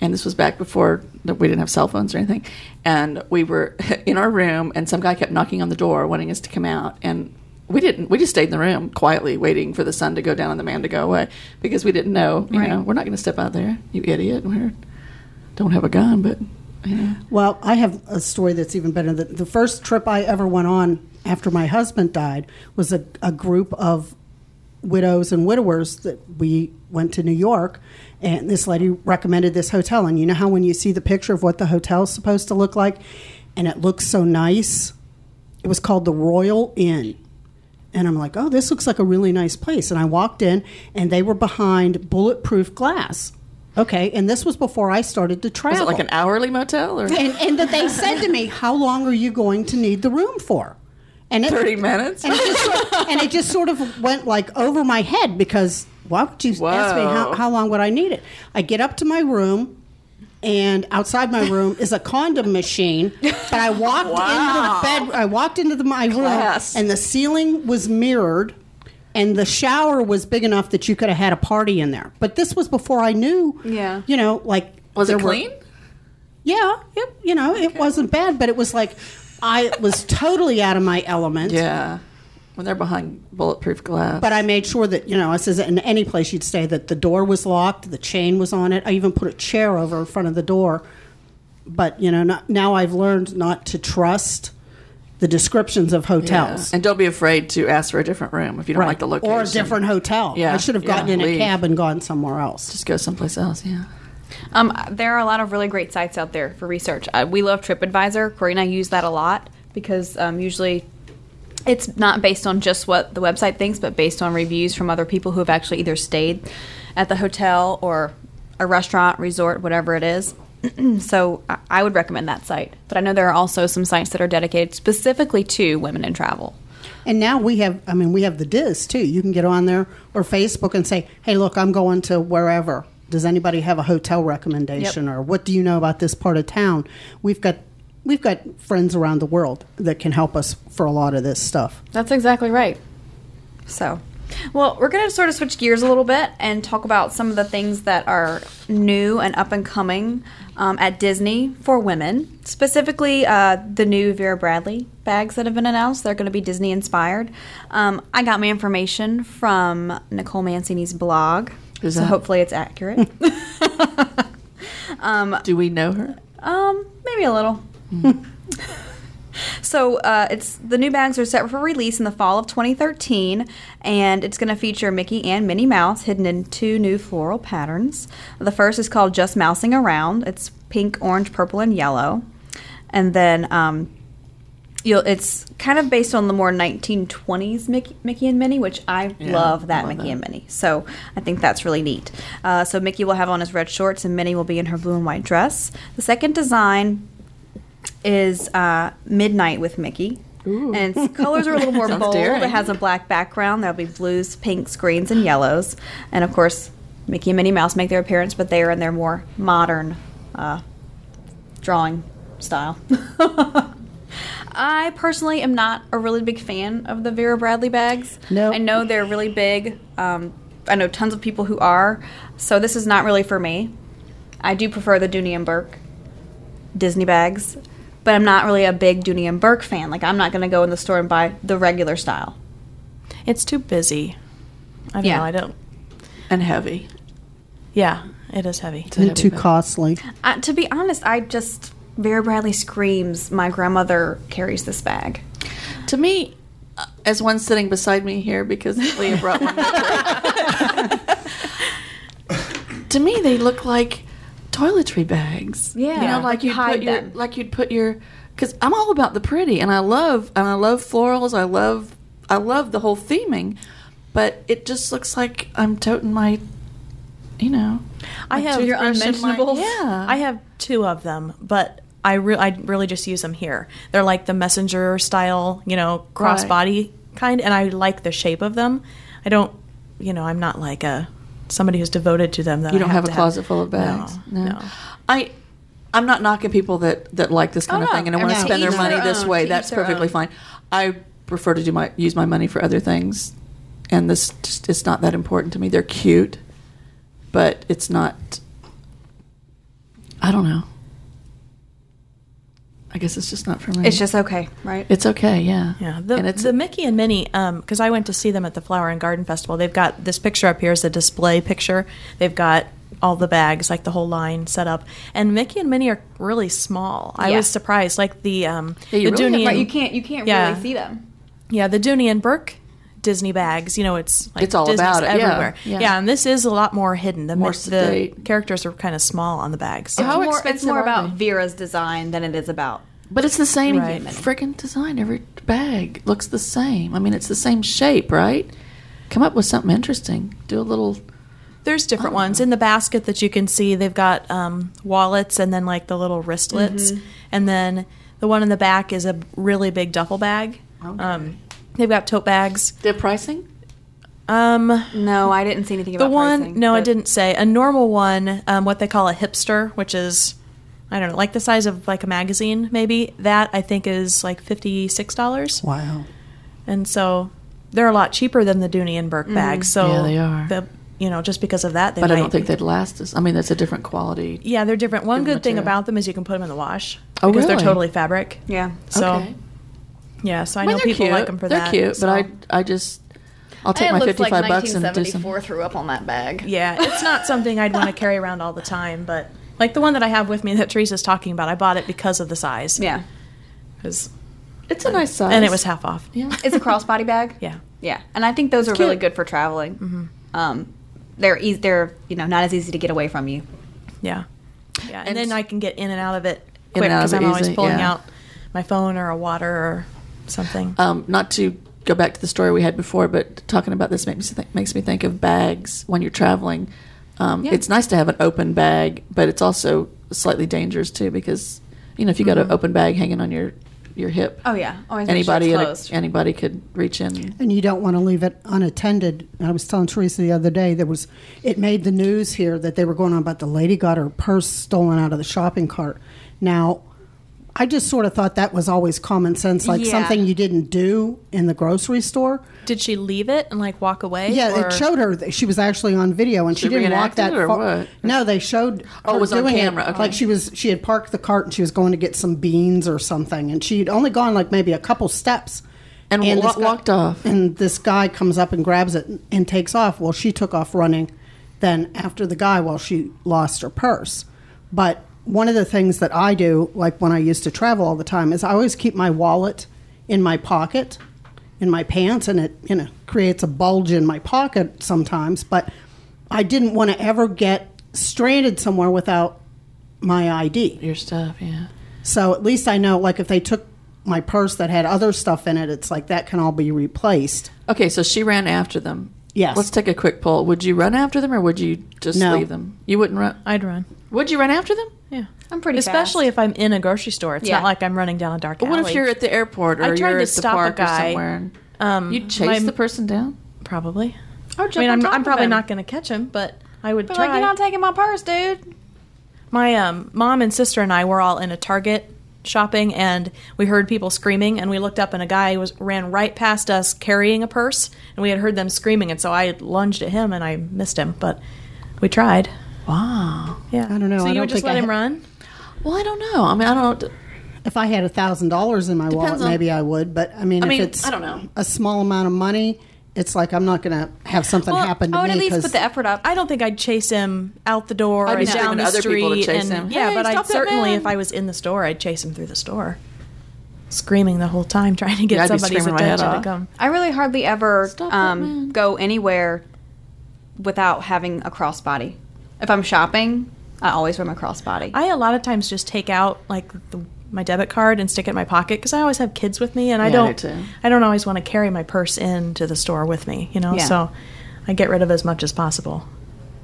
S1: And this was back before we didn't have cell phones or anything. And we were in our room, and some guy kept knocking on the door, wanting us to come out. And we didn't. We just stayed in the room quietly, waiting for the sun to go down and the man to go away, because we didn't know. You
S2: Right.
S1: know, we're not going to step out there, you idiot. We don't have a gun, but you know.
S4: Well, I have a story that's even better. The, the first trip I ever went on after my husband died was a, a group of widows and widowers that we went to New York, and this lady recommended this hotel. And you know how when you see the picture of what the hotel's supposed to look like, and it looks so nice, it was called the Royal Inn. And I'm like, oh, this looks like a really nice place. And I walked in, and they were behind bulletproof glass. Okay, and this was before I started to
S1: Was
S4: travel.
S1: it like an hourly motel or
S4: and, and that they said to me, "How long are you going to need the room for?" And it,
S1: 30 minutes?
S4: and it, just sort, and it just sort of went like over my head because why would you ask me how, how long would I need it? I get up to my room, and outside my room is a condom machine. But I walked
S1: Wow.
S4: into the bed. I walked into the, my
S1: Class.
S4: room, and the ceiling was mirrored. And the shower was big enough that you could have had a party in there. But this was before I knew,
S2: Yeah.
S4: you know, like
S1: Was it
S4: were-
S1: clean?
S4: yeah, it, you know, it wasn't bad, but it was like I was totally out of my element.
S1: Yeah. When they're behind bulletproof glass.
S4: But I made sure that, you know, I says in any place you'd stay that the door was locked, the chain was on it. I even put a chair over in front of the door. But, you know, not, now I've learned not to trust the descriptions of
S1: Yeah.
S4: hotels.
S1: And don't be afraid to ask for a different room if you don't like the location.
S4: Or a different hotel.
S1: Yeah,
S4: I should have
S1: yeah,
S4: gotten in
S1: leave.
S4: a cab and gone somewhere else.
S1: Just go someplace else, yeah.
S2: Um, there are a lot of really great sites out there for research. Uh, we love TripAdvisor. Corey and I use that a lot because um, usually it's not based on just what the website thinks, but based on reviews from other people who have actually either stayed at the hotel or a restaurant, resort, whatever it is. so I- would recommend that site. But I know there are also some sites that are dedicated specifically to women in travel.
S4: And now we have, I mean, we have the DIS too. You can get on there or Facebook and say, hey, look, I'm going to wherever. Does anybody have a hotel recommendation or what do you know about this part of town? We've got we've got friends around the world that can help us for a lot of this stuff.
S2: That's exactly right. So, well, we're going to sort of switch gears a little bit and talk about some of the things that are new and up and coming um, at Disney for women. Specifically, uh, the new Vera Bradley bags that have been announced. They're going to be Disney inspired. Um, I got my information from Nicole Mancini's blog, So
S1: that?
S2: hopefully it's accurate.
S1: Do we know her?
S2: Um, maybe a little. so uh, it's the new bags are set for release in the fall of 2013, and it's going to feature Mickey and Minnie Mouse hidden in two new floral patterns. The first is called Just Mousing Around. It's pink, orange, purple, and yellow, and then um, you'll it's kind of based on the more 1920s Mickey, Mickey and Minnie, which I
S1: Yeah,
S2: love that
S1: love
S2: Mickey
S1: that.
S2: and Minnie. So I think that's really neat. Uh, so Mickey will have on his red shorts, and Minnie will be in her blue and white dress. The second design is uh, Midnight with Mickey. And its colors are a little more bold.
S1: daring.
S2: It has a black background. There'll be blues, pinks, greens, and yellows. And of course, Mickey and Minnie Mouse make their appearance, but they are in their more modern uh, drawing style. I personally am not a really big fan of the Vera Bradley bags.
S4: Nope.
S2: I know they're really big. Um, I know tons of people who are. So this is not really for me. I do prefer the Dooney and Bourke Disney bags, but I'm not really a big Dooney and Bourke fan. Like I'm not going to go in the store and buy the regular style.
S3: It's too busy. I don't
S2: Yeah.
S3: know. I don't.
S1: and heavy.
S3: Yeah, it is heavy.
S1: It's
S4: and
S1: heavy
S4: too
S1: bag.
S4: costly.
S2: Uh, to be honest, I just Vera Bradley screams. My grandmother carries this bag.
S1: To me, uh, as one sitting beside me here, because Leah brought one. to me, they look like toiletry bags.
S2: Yeah,
S1: you know,
S2: like
S1: like
S2: you hide
S1: put your
S2: them.
S1: like you'd put your. Because I'm all about the pretty, and I love and I love florals. I love I love the whole theming, but it just looks like I'm toting my, you know.
S3: I have
S2: Your
S1: toothbrush and my-
S2: unmentionables?
S1: Yeah,
S3: I have two of them, but I re- I really just use them here. They're like the messenger style, you know, crossbody kind, and I like the shape of them. I don't, you know, I'm not like a somebody who's devoted to them. That
S1: You don't have,
S3: to
S1: a closet full of bags.
S3: No, no.
S1: I I'm not knocking people that that like this kind
S2: Oh,
S1: of thing and I want to
S2: To
S1: spend their money
S2: their
S1: this
S2: own.
S1: way. That's perfectly
S2: own.
S1: fine. I prefer to do my use my money for other things, and this just it's not that important to me. They're cute, but it's not. I don't know. I guess it's just not for me.
S2: It's just okay, right?
S1: it's okay. Yeah,
S3: Yeah, the,
S1: and it's
S3: the Mickey and Minnie, because I went to see them at the Flower and Garden Festival. They've got this picture up here is a display picture. They've got all the bags, like the whole line set up, and Mickey and Minnie are really small. I was surprised, like the um,
S1: Yeah, you
S3: the
S1: really have-
S3: Dooney
S2: right,
S3: and-
S2: you can't you can't
S3: Yeah.
S2: really see them.
S3: yeah, the Dooney and Bourke Disney bags. You know, it's like
S1: It's all
S3: Disney's
S1: about it, yeah,
S3: everywhere.
S1: yeah.
S3: and this is a lot more hidden. The,
S1: More
S3: the characters are kind of small on the bags.
S1: How
S2: it's more, it's more about
S1: they?
S2: Vera's design than it is about.
S1: But it's the same
S3: Right.
S1: freaking design. Every bag looks the same. I mean, it's the same shape, right? Come up with something interesting. Do a little.
S3: There's
S1: Oh.
S3: different ones in the basket that you can see. They've got um, wallets and then like the little wristlets,
S1: Mm-hmm.
S3: and then the one in the back is a really big duffel bag.
S1: Okay.
S3: Um, they've got tote bags.
S1: Their pricing?
S3: Um,
S2: No, I didn't see anything about
S3: the
S2: about
S3: one,
S2: pricing,
S3: no, I
S2: but-
S3: didn't say a normal one. Um, what they call a hipster, which is I don't know, like the size of like a magazine, maybe. That I think is like fifty six dollars,
S4: Wow.
S3: and so they're a lot cheaper than the Dooney and Bourke bags. So
S1: Mm. Yeah, they are.
S3: The, you know, just because of that, they
S1: But I
S3: might-
S1: don't think they'd last us. I mean, that's a different quality.
S3: Yeah, they're different. One
S1: Different
S3: good thing
S1: material.
S3: about them is you can put them in the wash
S1: Oh,
S3: because they're
S1: really?
S3: totally fabric.
S2: Yeah.
S3: So
S1: okay.
S3: Yeah, so I,
S1: I mean,
S3: know people
S1: cute.
S3: like them for
S1: they're
S3: that.
S1: cute,
S3: so-
S1: but I, I just, I'll take my fifty-five bucks and do some.
S2: threw up on that bag.
S3: yeah, it's not something I'd want to carry around all the time. But like the one that I have with me that Teresa's talking about, I bought it because of the size.
S2: Yeah,
S3: because
S1: It's a nice size,
S3: and it was half off.
S1: Yeah.
S2: It's a crossbody bag.
S3: Yeah.
S2: Yeah, and I think those are
S1: It's
S2: really good for traveling. Um, they're easy. They're you know not as easy to get away from you.
S3: Yeah. Yeah, and,
S1: And
S3: then I can get in and out of it quick because I'm
S1: it
S3: always pulling
S1: yeah.
S3: out my phone or a water or something.
S1: Um, not to go back to the story we had before, but talking about this makes me think, makes me think of bags when you're traveling. Um,
S2: Yeah.
S1: It's nice to have an open bag, but it's also slightly dangerous too because you know if you got an open bag hanging on your your hip,
S2: Oh yeah, always make sure
S1: anybody
S2: it's
S1: at a- anybody could reach in.
S4: And you don't want to leave it unattended. I was telling Teresa the other day there was it made the news here that they were going on about the lady got her purse stolen out of the shopping cart. Now, I just sort of thought that was always common sense, like
S2: Yeah.
S4: something you didn't do in the grocery store.
S3: Did she leave it and like walk away?
S4: Yeah,
S3: or-
S4: it showed her that she was actually on video, and she,
S1: She
S4: didn't walk that
S1: reenacted it or
S4: far. No, they showed.
S1: Oh, it
S4: her
S1: was on
S4: doing
S1: camera, okay.
S4: Like she was, she had parked the cart and she was going to get some beans or something, and she'd only gone like maybe a couple steps,
S1: And
S4: this
S1: wa-
S4: guy-
S1: walked off.
S4: And this guy comes up and grabs it and takes off. Well, she took off running, then after the guy while she lost her purse. But one of the things that I do, like when I used to travel all the time, is I always keep my wallet in my pocket, in my pants, and it you know creates a bulge in my pocket sometimes. But I didn't want to ever get stranded somewhere without my ID.
S1: Your stuff, yeah.
S4: So at least I know, like, if they took my purse that had other stuff in it, it's like that can all be replaced.
S1: Okay, so she ran after them.
S4: Yes.
S1: Let's take a quick poll. Would you run after them or would you just
S4: No.
S1: leave them? You wouldn't run.
S3: I'd run.
S1: Would you run after them?
S3: Yeah.
S2: I'm pretty
S3: Especially
S2: fast.
S3: if I'm in a grocery store. It's
S2: Yeah.
S3: not like I'm running down a dark alley.
S1: What if you're at the airport or
S3: I tried
S1: you're
S3: to
S1: at the
S3: stop a
S1: park or
S3: guy.
S1: somewhere? And
S3: um,
S1: you chase
S3: my-
S1: the person down?
S3: Probably.
S2: Or
S3: I mean, I'm, I'm probably
S2: him.
S3: not going to catch him, but I would
S2: But
S3: try.
S2: like, you're not taking my purse, dude.
S3: my um, mom and sister and I were all in a Target shopping, and we heard people screaming, and we looked up, and a guy was ran right past us carrying a purse, and we had heard them screaming, and so I lunged at him, and I missed him, but we tried.
S1: Wow.
S3: Yeah,
S4: I don't know.
S3: So
S4: I
S3: you
S4: don't
S3: would just let
S4: I
S3: him
S4: ha-
S3: run?
S1: Well, I don't know. I mean, I don't.
S4: If I had a thousand dollars in my wallet,
S1: on-
S4: maybe I would. But I mean,
S1: I
S4: if
S1: mean,
S4: it's
S1: I don't know.
S4: a small amount of money, it's like I'm not going to have something
S3: Well,
S4: happen to
S2: I would
S4: me
S2: at least put the effort up.
S3: I don't think I'd chase him out the door
S1: I'd be
S3: down the
S1: other
S3: street.
S1: people to chase
S3: and,
S1: him.
S3: Yeah,
S1: Hey,
S3: but I'd certainly,
S1: man.
S3: if I was in the store, I'd chase him through the store, screaming the whole time, trying to get
S1: Yeah,
S3: somebody's
S1: screaming my head
S3: attention to come.
S2: I really hardly ever
S1: Stop that man.
S2: um, go anywhere without having a crossbody. If I'm shopping, I always wear my crossbody.
S3: I a lot of times just take out like the, my debit card and stick it in my pocket because I always have kids with me, and I
S1: Yeah, I
S3: don't.
S1: do.
S3: I don't always want to carry my purse into the store with me, you know.
S2: Yeah.
S3: So I get rid of as much as possible.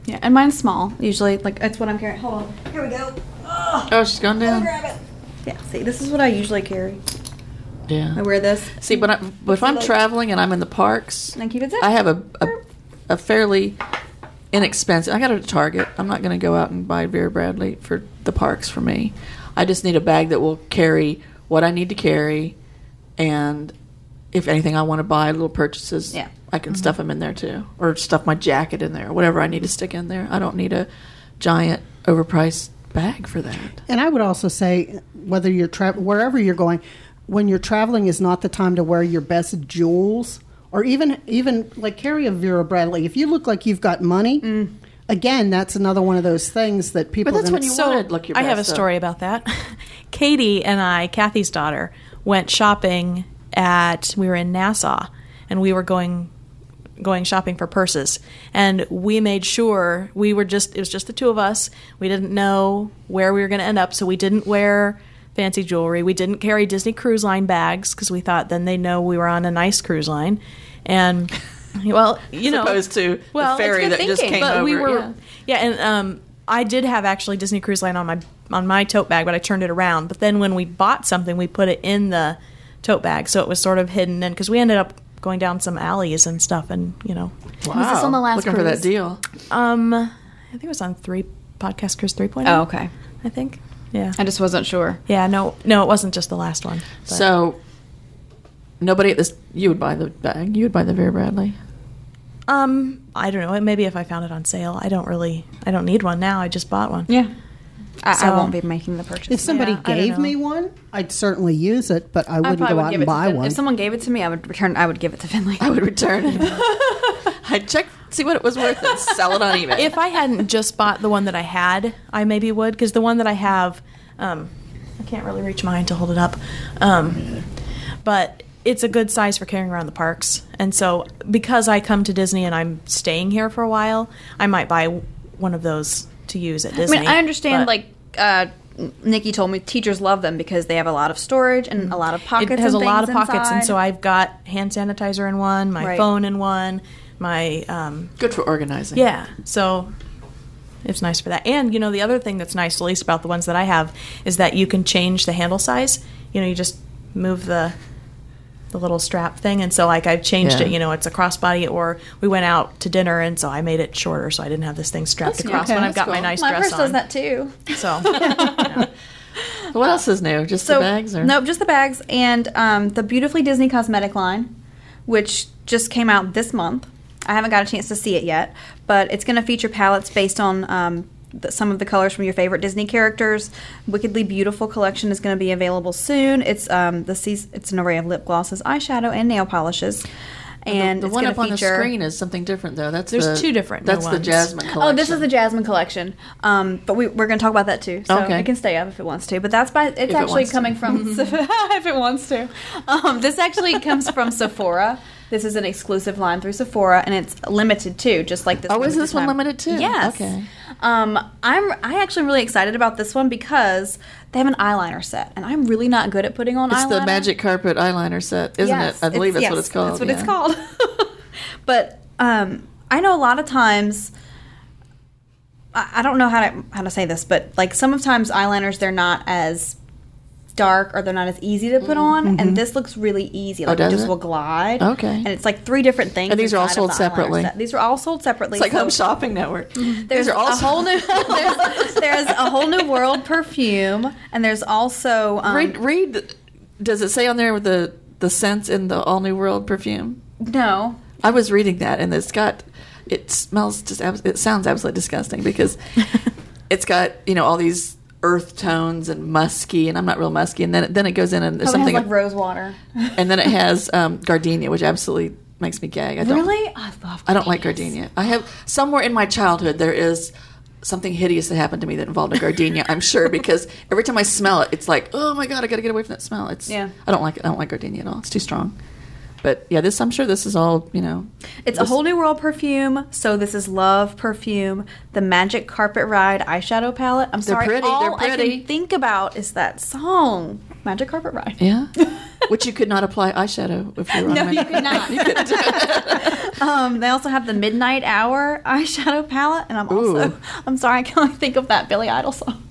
S2: yeah, and mine's small. Usually, like that's what I'm carrying. Hold on. Here we go.
S1: Oh, she's gone down.
S2: Grab it. Yeah. See, this is what I usually carry.
S1: Yeah, I
S2: wear this.
S1: See, but, I, but if I'm
S2: like-
S1: traveling and I'm in the parks,
S2: And keep it zipped.
S1: I have a, a, a fairly inexpensive. I got it at Target. I'm not going to go out and buy Vera Bradley for the parks for me. I just need a bag that will carry what I need to carry, and if anything I want to buy, little purchases,
S2: Yeah.
S1: I can mm-hmm. stuff them in there too, or stuff my jacket in there, whatever I need to stick in there. I don't need a giant overpriced bag for that.
S4: And I would also say, whether you're tra- wherever you're going, when you're traveling is not the time to wear your best jewels, or even even like carry a Vera Bradley. If you look like you've got money, mm. again, that's another one of those things that people.
S1: But that's
S4: are
S1: when
S4: gonna-
S1: you
S3: So
S1: wanna look your
S3: I have a
S1: best up.
S3: story about that. Katie and I, Kathy's daughter, went shopping at we were in Nassau and we were going going shopping for purses and we made sure we were just it was just the two of us. We didn't know where we were going to end up so we didn't wear fancy jewelry. We didn't carry Disney Cruise Line bags because we thought then they know we were on a nice cruise line. And well, you know,
S1: opposed to
S3: well,
S1: the ferry that
S2: good
S1: just
S2: thinking,
S1: came
S3: but
S1: over.
S3: we were
S1: yeah.
S3: yeah, and um, I did have actually Disney Cruise Line on my on my tote bag, but I turned it around. But then when we bought something, we put it in the tote bag, so it was sort of hidden. And because we ended up going down some alleys and stuff, and you know,
S1: Wow.
S2: was this on the last
S1: Looking for that deal.
S3: um, I think it was on three podcast cruise three
S2: Oh, okay.
S3: I think. Yeah.
S2: I just wasn't sure.
S3: Yeah. No. No, it wasn't just the last one. but-
S1: So nobody at this you would buy the bag. You would buy the Vera Bradley.
S3: um, I don't know. Maybe if I found it on sale. I don't really. I don't need one now. I just bought one.
S2: Yeah. I, I
S3: So-
S2: won't be making the purchase.
S4: if somebody
S3: Yeah, I don't
S4: gave
S3: know.
S4: me one, I'd certainly use it, but I
S2: I
S4: wouldn't
S2: probably
S4: go
S2: would
S4: out
S2: give
S4: and
S2: to
S4: buy
S2: Fin-
S4: one.
S2: If someone gave it to me, I would return. I would give it to Finley.
S1: I would return it. I'd check see what it was worth and sell it on eBay.
S3: if I hadn't just bought the one that I had, I maybe would because the one that I have, um, I can't really reach mine to hold it up, um, but it's a good size for carrying around the parks. And so because I come to Disney and I'm staying here for a while, I might buy one of those to use at
S2: I
S3: Disney.
S2: mean, I understand.
S3: but
S2: Like uh, Nikki told me, teachers love them because they have a lot of storage and a lot of pockets.
S3: it has a lot of pockets, and so I've got hand sanitizer in one, my
S2: Right.
S3: phone in one, my um,
S1: Good for organizing.
S3: Yeah. So it's nice for that. And you know, the other thing that's nice, at least about the ones that I have, is that you can change the handle size. You know, you just move the the little strap thing, and so like I've changed
S1: Yeah.
S3: it. You know, it's a crossbody, or we went out to dinner, and so I made it shorter, so I didn't have this thing strapped
S1: That's
S3: across
S1: okay,
S3: when I've
S1: that's
S3: got my
S1: cool.
S3: nice
S2: my
S3: dress
S2: purse does
S3: on.
S2: that too.
S3: So you know.
S1: What else is new? Just
S2: So
S1: the bags or
S2: nope, just the bags and um, the beautifully Disney cosmetic line, which just came out this month. I haven't got a chance to see it yet, but it's going to feature palettes based on um, the, some of the colors from your favorite Disney characters. Wickedly Beautiful collection is going to be available soon. It's um, the seas- it's an array of lip glosses, eyeshadow, and nail polishes. And
S1: the
S2: it's
S1: one
S2: gonna
S1: up on the screen is something different though. That's
S3: There's
S1: the-
S3: two different
S1: That's
S3: new
S1: the. Jasmine collection.
S2: Oh, this is the Jasmine collection. Um, but we, we're going to talk about that too. So
S1: Okay.
S2: it can stay up if it wants to. But that's by it's
S1: it
S2: actually
S1: wants to.
S2: coming from if it wants to. Um, this actually comes from Sephora. This is an exclusive line through Sephora, and it's limited too, just like this.
S1: Oh, is this one
S2: time.
S1: limited too?
S2: Yes.
S1: Okay.
S2: Um, I'm I actually really excited about this one because they have an eyeliner set, and I'm really not good at putting on eyeliner.
S1: It's
S2: eyeliner.
S1: the magic carpet eyeliner set, isn't
S2: Yes,
S1: it? I believe that's
S2: yes,
S1: what it's called.
S2: That's what
S1: yeah.
S2: it's called. but um, I know a lot of times. I, I don't know how to how to say this, but like sometimes eyeliners they're not as dark or they're not as easy to put on, and this looks really easy. Like it
S1: Mm-hmm. Oh, does
S2: just
S1: it?
S2: will glide.
S1: Okay.
S2: and it's like three different things.
S1: And these are all sold separately?
S2: set. These are all sold separately.
S1: It's like
S2: so-
S1: Home Shopping Network.
S2: there's
S1: These are all
S2: a whole new there's, there's a whole new world perfume, and there's also um,
S1: read, read. Does it say on there with the the scents in the All New World perfume?
S2: no.
S1: I was reading that, and it's got. It smells just. It sounds absolutely disgusting because it's got you know all these earth tones and musky, and I'm not real musky, and then it, then it goes in and there's
S2: Probably
S1: something,
S2: has like rose water.
S1: and then it has um, gardenia, which absolutely makes me gag. I don't,
S2: Really? I love.
S1: I don't like gardenia. I have somewhere in my childhood there is something hideous that happened to me that involved a gardenia. I'm sure because every time I smell it, it's like, oh my god, I got to get away from that smell. It's
S2: Yeah.
S1: I don't like it. I don't like gardenia at all. It's too strong. But yeah, this I'm sure this is all you know.
S2: It's a whole new world perfume. So this is Love perfume, the Magic Carpet Ride eyeshadow palette. I'm
S1: They're
S2: sorry,
S1: pretty,
S2: all
S1: they're
S2: I can think about is that song, Magic Carpet Ride.
S1: Yeah, which you could not apply eyeshadow if you were on
S2: No, you could not.
S1: You couldn't.
S2: Um, they also have the Midnight Hour eyeshadow palette, and I'm also
S1: Ooh.
S2: I'm sorry I can only think of that Billy Idol song.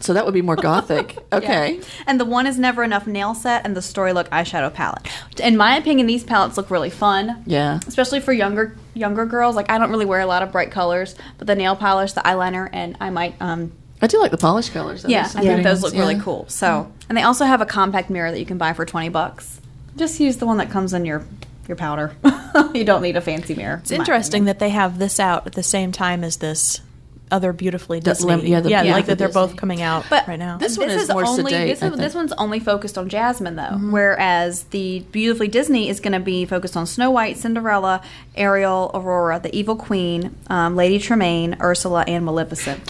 S1: So that would be more gothic. Okay.
S2: Yeah. And the one is never enough nail set and the story look eyeshadow palette. In my opinion, these palettes look really fun.
S1: Yeah.
S2: Especially for younger younger girls. Like I don't really wear a lot of bright colors, but the nail polish, the eyeliner, and I might um
S1: I do like the polish colors. though.
S2: yeah, I think those
S1: ones,
S2: look really cool. So and they also have a compact mirror that you can buy for twenty bucks. Just use the one that comes in your your powder. you don't need a fancy mirror.
S3: It's interesting that they have this out at the same time as this other beautifully Disney.
S1: lim- yeah, the
S3: yeah, like
S1: beautiful
S3: that they're both coming out
S2: But
S3: right now.
S1: This one is more
S2: only
S1: sedate,
S2: this, is, this one's only focused on Jasmine though, whereas the Beautifully Disney is going to be focused on Snow White, Cinderella, Ariel, Aurora, the Evil Queen, um, Lady Tremaine, Ursula, and Maleficent.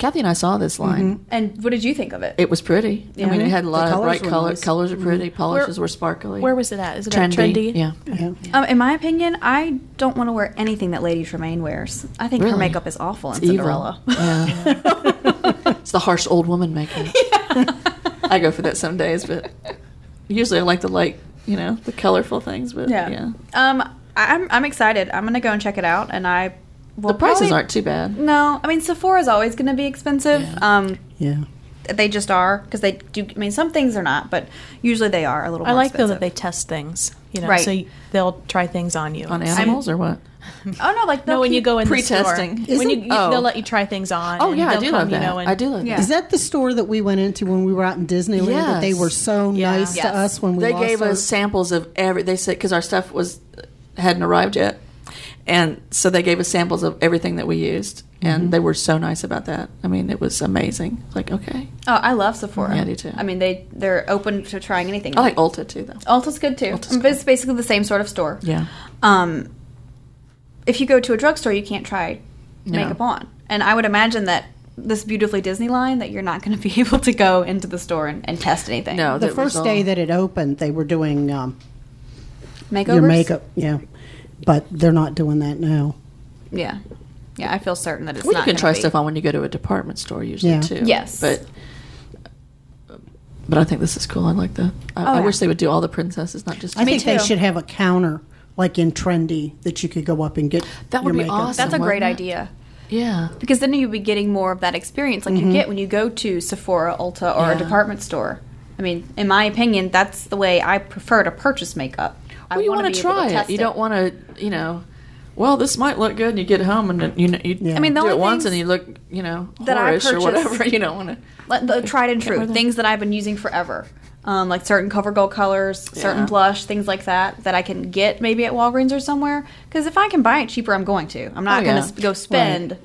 S1: Kathy and I saw this line.
S2: And what did you think of it?
S1: It was pretty. I mean, it had a lot
S4: The
S1: of bright
S4: colors
S1: color.
S4: nice.
S1: Colors are pretty. Polishes were sparkly.
S3: Where was it at? Is it
S1: trendy?
S3: at trendy?
S1: Yeah.
S4: Yeah.
S2: Um, in my opinion, I don't want to wear anything that Lady Tremaine wears. I think her makeup is awful in
S1: It's
S2: Cinderella.
S1: evil. Yeah. it's the harsh old woman makeup. I go for that some days, but usually I like the light, you know, the colorful things. But yeah,
S2: yeah. Um, I'm I'm excited. I'm gonna go and check it out, and I. Will
S1: the prices
S2: probably-
S1: aren't too bad.
S2: No, I mean Sephora's always going to be expensive.
S1: Yeah.
S2: Um,
S4: Yeah.
S2: they just are because they do. I mean, some things are not, but usually they are a little.
S3: I
S2: more
S3: like though that they test things. You know,
S2: Right.
S3: so y- they'll try things on you
S1: On
S3: So-
S1: animals or what?
S2: Oh no, like
S3: No, when you go in the store.
S1: Pre-testing.
S3: when you, you-
S1: Oh.
S3: they'll let you try things on.
S1: Oh yeah, I
S3: they'll
S1: do
S3: come,
S1: love
S3: you know, and-
S1: I do love
S2: Yeah.
S1: that.
S4: Is that the store that we went into when we were out in Disneyland? That they were so
S3: Yeah.
S4: nice
S2: Yes.
S4: to us when we
S1: they
S4: lost
S1: gave
S4: our-
S1: us samples of every. They said because our stuff was hadn't arrived yet, and so they gave us samples of everything that we used, and
S2: Mm-hmm.
S1: they were so nice about that. I mean, it was amazing. Like, okay,
S2: Oh, I love Sephora.
S1: Yeah, I do too.
S2: I mean, they they're open to trying anything.
S1: I like Ulta too, though.
S2: Ulta's good too.
S1: Ulta's
S2: But It's basically the same sort of store.
S1: Yeah,
S2: Um, if you go to a drugstore, you can't try
S1: No.
S2: makeup on, and I would imagine that this beautifully Disney line that you're not going to be able to go into the store and, and test anything.
S1: no.
S4: the
S1: that was
S4: first day that it opened, they were doing um,
S2: makeovers.
S4: your makeup. Yeah. But they're not doing that now.
S2: Yeah, yeah. I feel certain that it's
S1: Well,
S2: not.
S1: you can try
S2: be.
S1: stuff on when you go to a department store usually
S4: Yeah.
S1: too.
S2: Yes.
S1: but but I think this is cool. I like the. I,
S2: Oh,
S1: I
S2: yeah.
S1: wish they would do all the princesses, not just.
S4: I think they should have a counter like in Tren-D that you could go up and get
S1: That would
S4: your
S1: be
S4: makeup.
S1: awesome.
S2: That's a great
S1: it?
S2: idea.
S1: yeah.
S2: Because then you'd be getting more of that experience like
S1: Mm-hmm.
S2: you get when you go to Sephora, Ulta, or
S1: Yeah.
S2: a department store. I mean, in my opinion, that's the way I prefer to purchase makeup. I
S1: Well, you
S2: wanna
S1: want
S2: be
S1: to
S2: able
S1: try it. You don't want to, you know. Well, this might look good, and you get home and then, you know you
S4: Yeah.
S2: I mean, the
S1: do it once, and you look, you know,
S2: that I
S1: whorish or whatever. You don't want to.
S2: Like the tried and true things that I've been using forever, um, like certain CoverGirl colors, certain
S1: Yeah.
S2: blush, things like that, that I can get maybe at Walgreens or somewhere. Because if I can buy it cheaper, I'm going to. I'm not
S1: Oh,
S2: going
S1: yeah.
S2: to go spend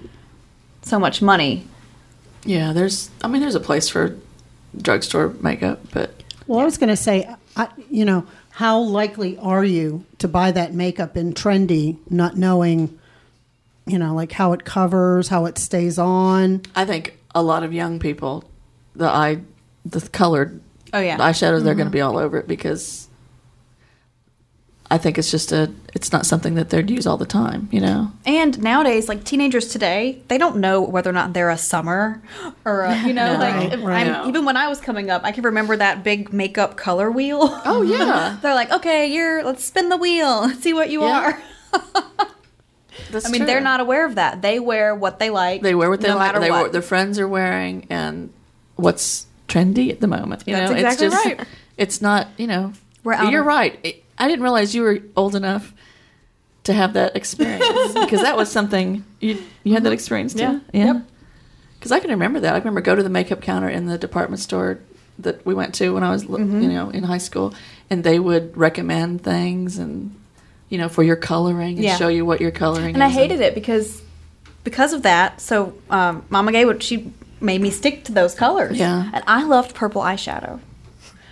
S2: so much money.
S1: Yeah, there's. I mean, there's a place for drugstore makeup, but
S4: Well, I was going to say, I, you know, how likely are you to buy that makeup in Tren-D, not knowing, you know, like how it covers, how it stays on?
S1: I think a lot of young people, the eye, the colored
S2: Oh yeah,
S1: eyeshadows, they're going to mm-hmm. be all over it because I think it's just a it's not something that they'd use all the time, you know.
S2: And nowadays, like teenagers today, they don't know whether or not they're a summer or a, you know,
S1: No,
S2: like
S4: right.
S2: I'm, even when I was coming up, I can remember that big makeup color wheel.
S1: Oh yeah.
S2: They're like, okay, you're let's spin the wheel, let's see what you
S1: Yeah.
S2: are.
S1: That's
S2: I mean,
S1: true.
S2: they're not aware of that. They wear what they like.
S1: They wear what they
S2: no
S1: like.
S2: matter
S1: They
S2: what.
S1: what their friends are wearing, and what's trendy at the moment. You
S2: That's
S1: know,
S2: exactly
S1: it's just
S2: right.
S1: it's not. You know,
S2: We're out
S1: you're
S2: of-
S1: right. It- I didn't realize you were old enough to have that experience because that was something you you had that experience too.
S3: Yeah.
S1: yeah.
S2: Yep.
S1: Because I can remember that. I remember go to the makeup counter in the department store that we went to when I was
S2: Mm-hmm.
S1: you know in high school, and they would recommend things and you know for your coloring and
S2: Yeah.
S1: show you what you're coloring.
S2: and I hated it because because of that. So um, Mama Gay would she made me stick to those colors.
S1: Yeah.
S2: and I loved purple eyeshadow.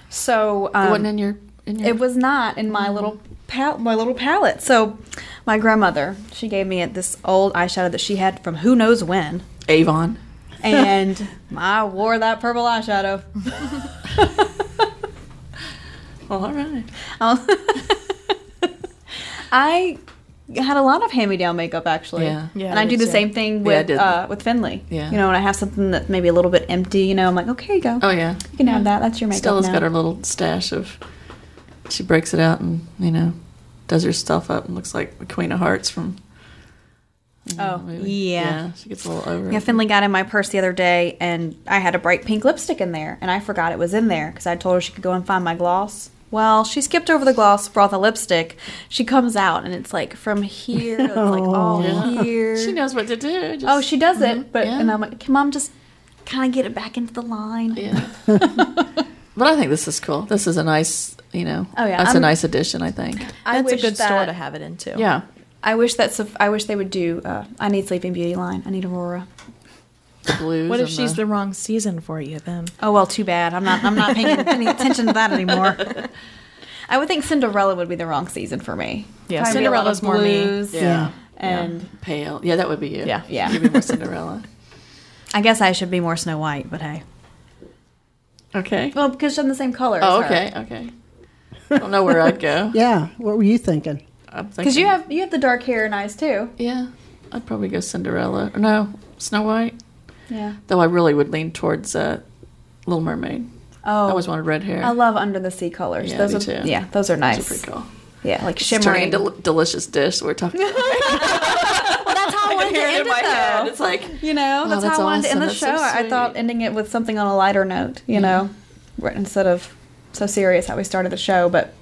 S2: So um,
S1: It wasn't in your. In your
S2: It was not in my little pal- my little palette. So my grandmother, she gave me this old eyeshadow that she had from who knows when,
S1: Avon.
S2: and I wore that purple eyeshadow.
S1: All right.
S2: I had a lot of hand-me-down makeup actually.
S1: Yeah.
S3: Yeah,
S2: and I
S3: I
S2: do the
S3: too.
S2: same thing with
S1: did.
S2: uh, with Finley.
S1: Yeah.
S2: You know, when I have something that's maybe a little bit empty, you know, I'm like, okay, here you go.
S1: Oh yeah.
S2: You can have that. That's your makeup
S1: Stella's
S2: now.
S1: got her little stash of. She breaks it out and you know, does her stuff up and looks like the Queen of Hearts from. you know,
S2: Oh,
S1: movie.
S2: yeah.
S1: she gets a little over
S2: Yeah. Finley got in my purse the other day, and I had a bright pink lipstick in there, and I forgot it was in there because I told her she could go and find my gloss. Well, she skipped over the gloss, brought the lipstick. She comes out, and it's like from here, it's like oh, all
S4: Oh.
S2: here.
S1: She knows what to do. Just,
S2: Oh, she does it, mm-hmm, but
S1: yeah.
S2: and I'm like, can mom just kind of get it back into the line?
S1: Yeah. but I think this is cool. This is a nice, you know.
S2: Oh, yeah,
S1: That's a
S2: I'm-
S1: nice addition. I think.
S2: I
S3: That's a
S2: wish
S3: good store to have it into.
S1: Yeah.
S2: I wish that's. Soph- I wish they would do. Uh, I need Sleeping Beauty line. I need Aurora.
S1: Blues.
S3: What if she's the wrong season for you then?
S2: Oh well, too bad. I'm not. I'm not paying any attention to that anymore. I would think Cinderella would be the wrong season for me.
S3: Yeah,
S2: Probably be a lot of
S3: Cinderella's more me.
S1: Yeah.
S4: Yeah.
S2: And
S1: pale? Yeah, that would be you.
S3: Yeah.
S2: Yeah.
S1: You'd be more Cinderella.
S2: I guess I should be more Snow White, but hey.
S1: Okay.
S2: Well, because I'm the same color.
S1: Oh, okay. Okay. I don't know where I'd go.
S4: Yeah. What were you thinking?
S2: Because you have you have the dark hair and eyes too.
S1: Yeah, I'd probably go Cinderella. Or no, Snow White.
S2: Yeah.
S1: Though I really would lean towards uh, Little Mermaid.
S2: Oh,
S1: I always wanted red hair.
S2: I love under the sea colors.
S1: Yeah,
S2: those
S1: me
S2: are
S1: too.
S2: yeah, those are
S1: Those
S2: nice.
S1: are pretty cool.
S2: Yeah, like
S1: It's
S2: shimmering.
S1: del- delicious dish. We're talking. about.
S2: well, that's how I, wanted to
S1: hear it
S2: end
S1: in my
S2: it,
S1: head. It's like
S2: You know,
S1: Oh,
S2: that's,
S1: that's
S2: how I wanted to end the
S1: awesome.
S2: show.
S1: So
S2: I I thought ending it with something on a lighter note. You know, right, instead of so serious how we started the show, but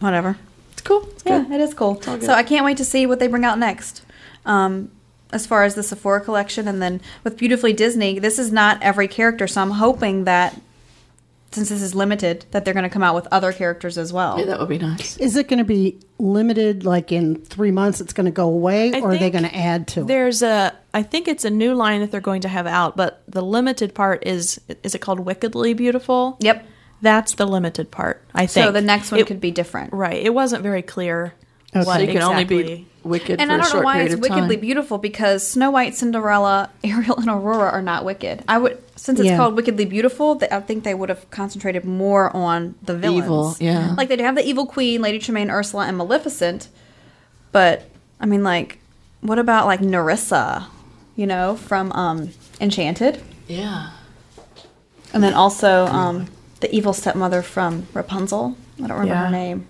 S2: whatever.
S1: it's cool. It's
S2: Yeah,
S1: good.
S2: it is cool. So I can't wait to see what they bring out next. Um, as far as the Sephora collection, and then with Beautifully Disney, this is not every character, so I'm hoping that since this is limited, that they're going to come out with other characters as well.
S1: Yeah, that would be nice.
S4: Is it going to be limited? Like in three months, it's going to go away,
S3: I
S4: or are they going to add to it?
S3: There's a, I think it's a new line that they're going to have out, but the limited part is, is it called Wickedly Beautiful?
S2: Yep.
S3: That's the limited part. I think.
S2: So the next one
S3: It-
S2: could be different.
S3: right. It wasn't very clear.
S4: Okay.
S3: What
S1: So you can only
S3: exactly.
S1: be wicked
S2: And I don't know why it's wickedly
S1: time.
S2: beautiful because Snow White, Cinderella, Ariel, and Aurora are not wicked. I would since it's
S4: Yeah.
S2: called Wickedly Beautiful, th- I think they would have concentrated more on the villains.
S1: Evil, yeah.
S2: Like they'd have the evil queen, Lady Tremaine, Ursula, and Maleficent. But I mean, like, what about like Narissa? You know, from um, Enchanted,
S1: Yeah.
S2: and then also um, the evil stepmother from Rapunzel. I don't remember
S3: Yeah.
S2: her name.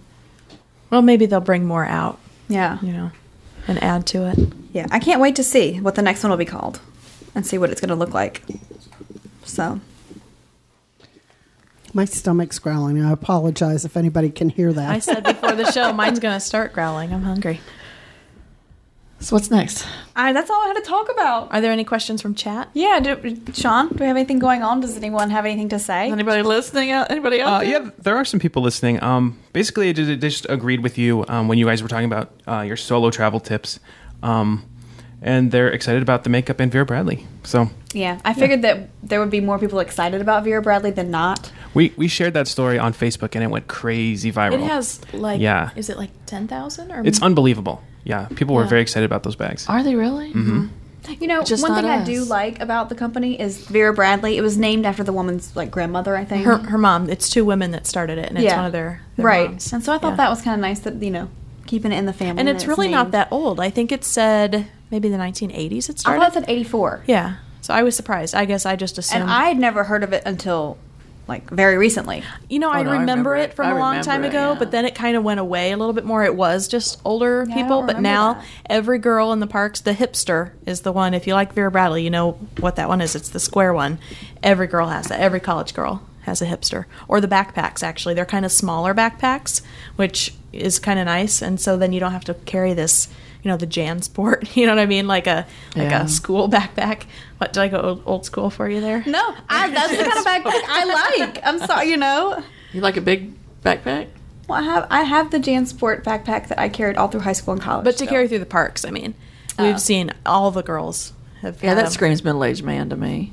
S3: Well, maybe they'll bring more out,
S2: Yeah.
S3: you know, and add to it.
S2: Yeah, I can't wait to see what the next one will be called and see what it's going to look like. So,
S4: My stomach's growling. I apologize if anybody can hear that.
S3: I said before the show, mine's going to start growling. I'm hungry.
S1: So what's next?
S2: I, that's all I had to talk about.
S3: Are there any questions from chat?
S2: Yeah, do, Sean, do we have anything going on? Does anyone have anything to say?
S1: Anybody listening? Out? Anybody out
S5: Uh,
S1: there?
S5: yeah, there are some people listening. Um, basically, I just, I just agreed with you um, when you guys were talking about uh, your solo travel tips, um, and they're excited about the makeup and Vera Bradley. So
S2: Yeah, I figured that there would be more people excited about Vera Bradley than not.
S5: we we shared that story on Facebook, and it went crazy viral.
S3: It has like,
S5: Yeah.
S3: is it like 10,000 or
S5: It's unbelievable. Yeah, people were
S3: Yeah.
S5: very excited about those bags.
S1: Are they really? Mm-hmm.
S2: You know,
S1: Just
S2: one
S1: not
S2: thing I do like about the company is Vera Bradley. It was named after the woman's like grandmother, I think.
S3: Her her mom. It's two women that started it, and it's one of their, their
S2: right.
S3: moms.
S2: And so I thought
S3: Yeah.
S2: that was kind of nice that you know keeping it in the family.
S3: And it's really not that old. I think it said maybe the 1980s. It
S2: I
S3: started.
S2: thought it said eighty four.
S3: yeah. So I was surprised. I guess I just assumed.
S2: And I had never heard of it until like very recently.
S3: You know, I
S1: no, I
S3: remember
S1: remember
S3: it from
S1: I
S3: a long time
S1: it,
S3: ago,
S1: yeah.
S3: but then it kind of went away a little bit more. It was just older
S2: Yeah,
S3: people, but now
S2: that.
S3: every girl in the parks, the hipster is the one. If you like Vera Bradley, you know what that one is. It's the square one. Every girl has that. Every college girl has a hipster. Or the backpacks, actually. They're kind of smaller backpacks, which is kind of nice. And so then you don't have to carry this, you know, the JanSport. You know what I mean? Like a like
S1: Yeah.
S3: a school backpack. What did I go old, old school for you there?
S2: No, I, that's the kind of backpack I like. I'm sorry, you know.
S1: You like a big backpack?
S2: Well, I have I have the JanSport backpack that I carried all through high school and college.
S3: But to
S2: so.
S3: carry through the parks, I mean,
S2: Oh.
S3: we've seen all the girls have.
S1: Yeah,
S3: had
S1: that
S3: them.
S1: screams middle aged man to me.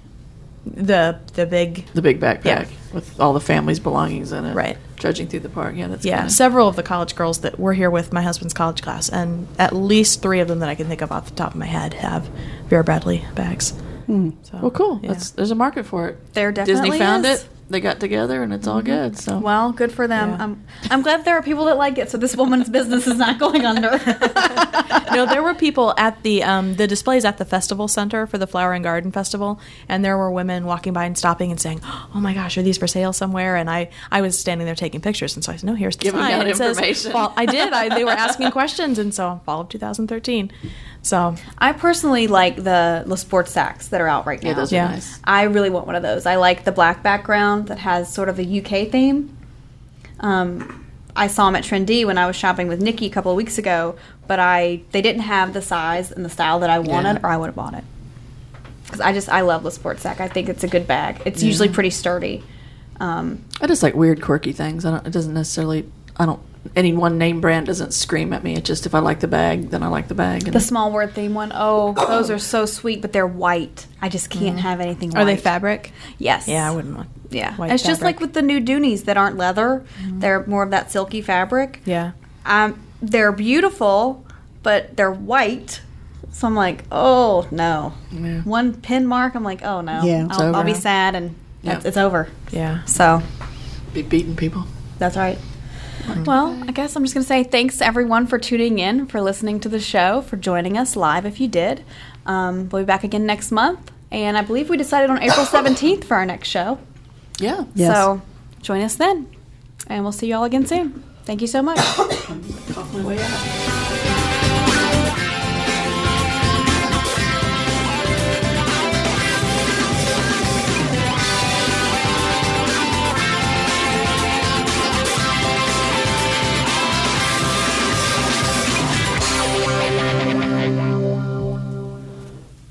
S3: the the big
S1: The big backpack
S3: Yeah.
S1: with all the family's belongings in it.
S3: Right.
S1: Trudging through the park. Yeah, that's
S3: yeah.
S1: kinda-
S3: Several of the college girls that were here with my husband's college class, and at least three of them that I can think of off the top of my head have Vera Bradley bags. So,
S1: Well, cool.
S3: yeah.
S1: That's there's a market for it.
S2: There definitely
S1: Disney found
S2: is.
S1: it. They got together, and it's all good. So
S2: Well, good for them.
S3: Yeah.
S2: I'm I'm glad there are people that like it, so this woman's business is not going under.
S3: no, there were people at the um, the displays at the festival center for the Flower and Garden Festival, and there were women walking by and stopping and saying, "Oh my gosh, are these for sale somewhere?" And I, I was standing there taking pictures, and so I said, "No, here's the
S1: Giving
S3: sign."
S1: out
S3: And it says
S1: information.
S3: fall, I did. I, they were asking questions, and so fall of 2013. So
S2: I personally like the LeSportsacs that are out right now.
S1: yeah, those
S3: Yeah.
S1: are nice.
S2: I really want one of those. I like the black background that has sort of a UK theme. Um, I saw them at Tren-D when I was shopping with Nikki a couple of weeks ago, but I they didn't have the size and the style that I wanted,
S1: Yeah.
S2: or I would have bought it. Because I just I love the sport sack. I think it's a good bag. It's usually pretty sturdy. Um,
S1: I just like weird, quirky things. I don't. It doesn't necessarily. I don't. Any one name brand doesn't scream at me. It's just if I like the bag, then I like the bag. And
S2: the small word theme one, oh, those are so sweet, but they're white. I just can't have anything.
S3: are they fabric?
S2: Yes.
S3: Yeah, I wouldn't want.
S2: Yeah,
S3: white
S2: it's just like with the new Doonies that aren't leather; they're more of that silky fabric.
S3: Yeah.
S2: Um, they're beautiful, but they're white. So I'm like, oh no.
S1: Yeah.
S2: One pin mark, I'm like, oh no.
S4: Yeah. It's
S2: I'll, I'll be sad and
S1: Yeah.
S2: it's, it's over.
S3: Yeah.
S2: So
S1: be beating people.
S2: that's right. Well, I guess I'm just going to say thanks to everyone for tuning in, for listening to the show, for joining us live if you did. Um, we'll be back again next month. And I believe we decided on April 17th for our next show.
S1: Yeah.
S4: Yes.
S2: So join us then. And we'll see you all again soon. Thank you so much.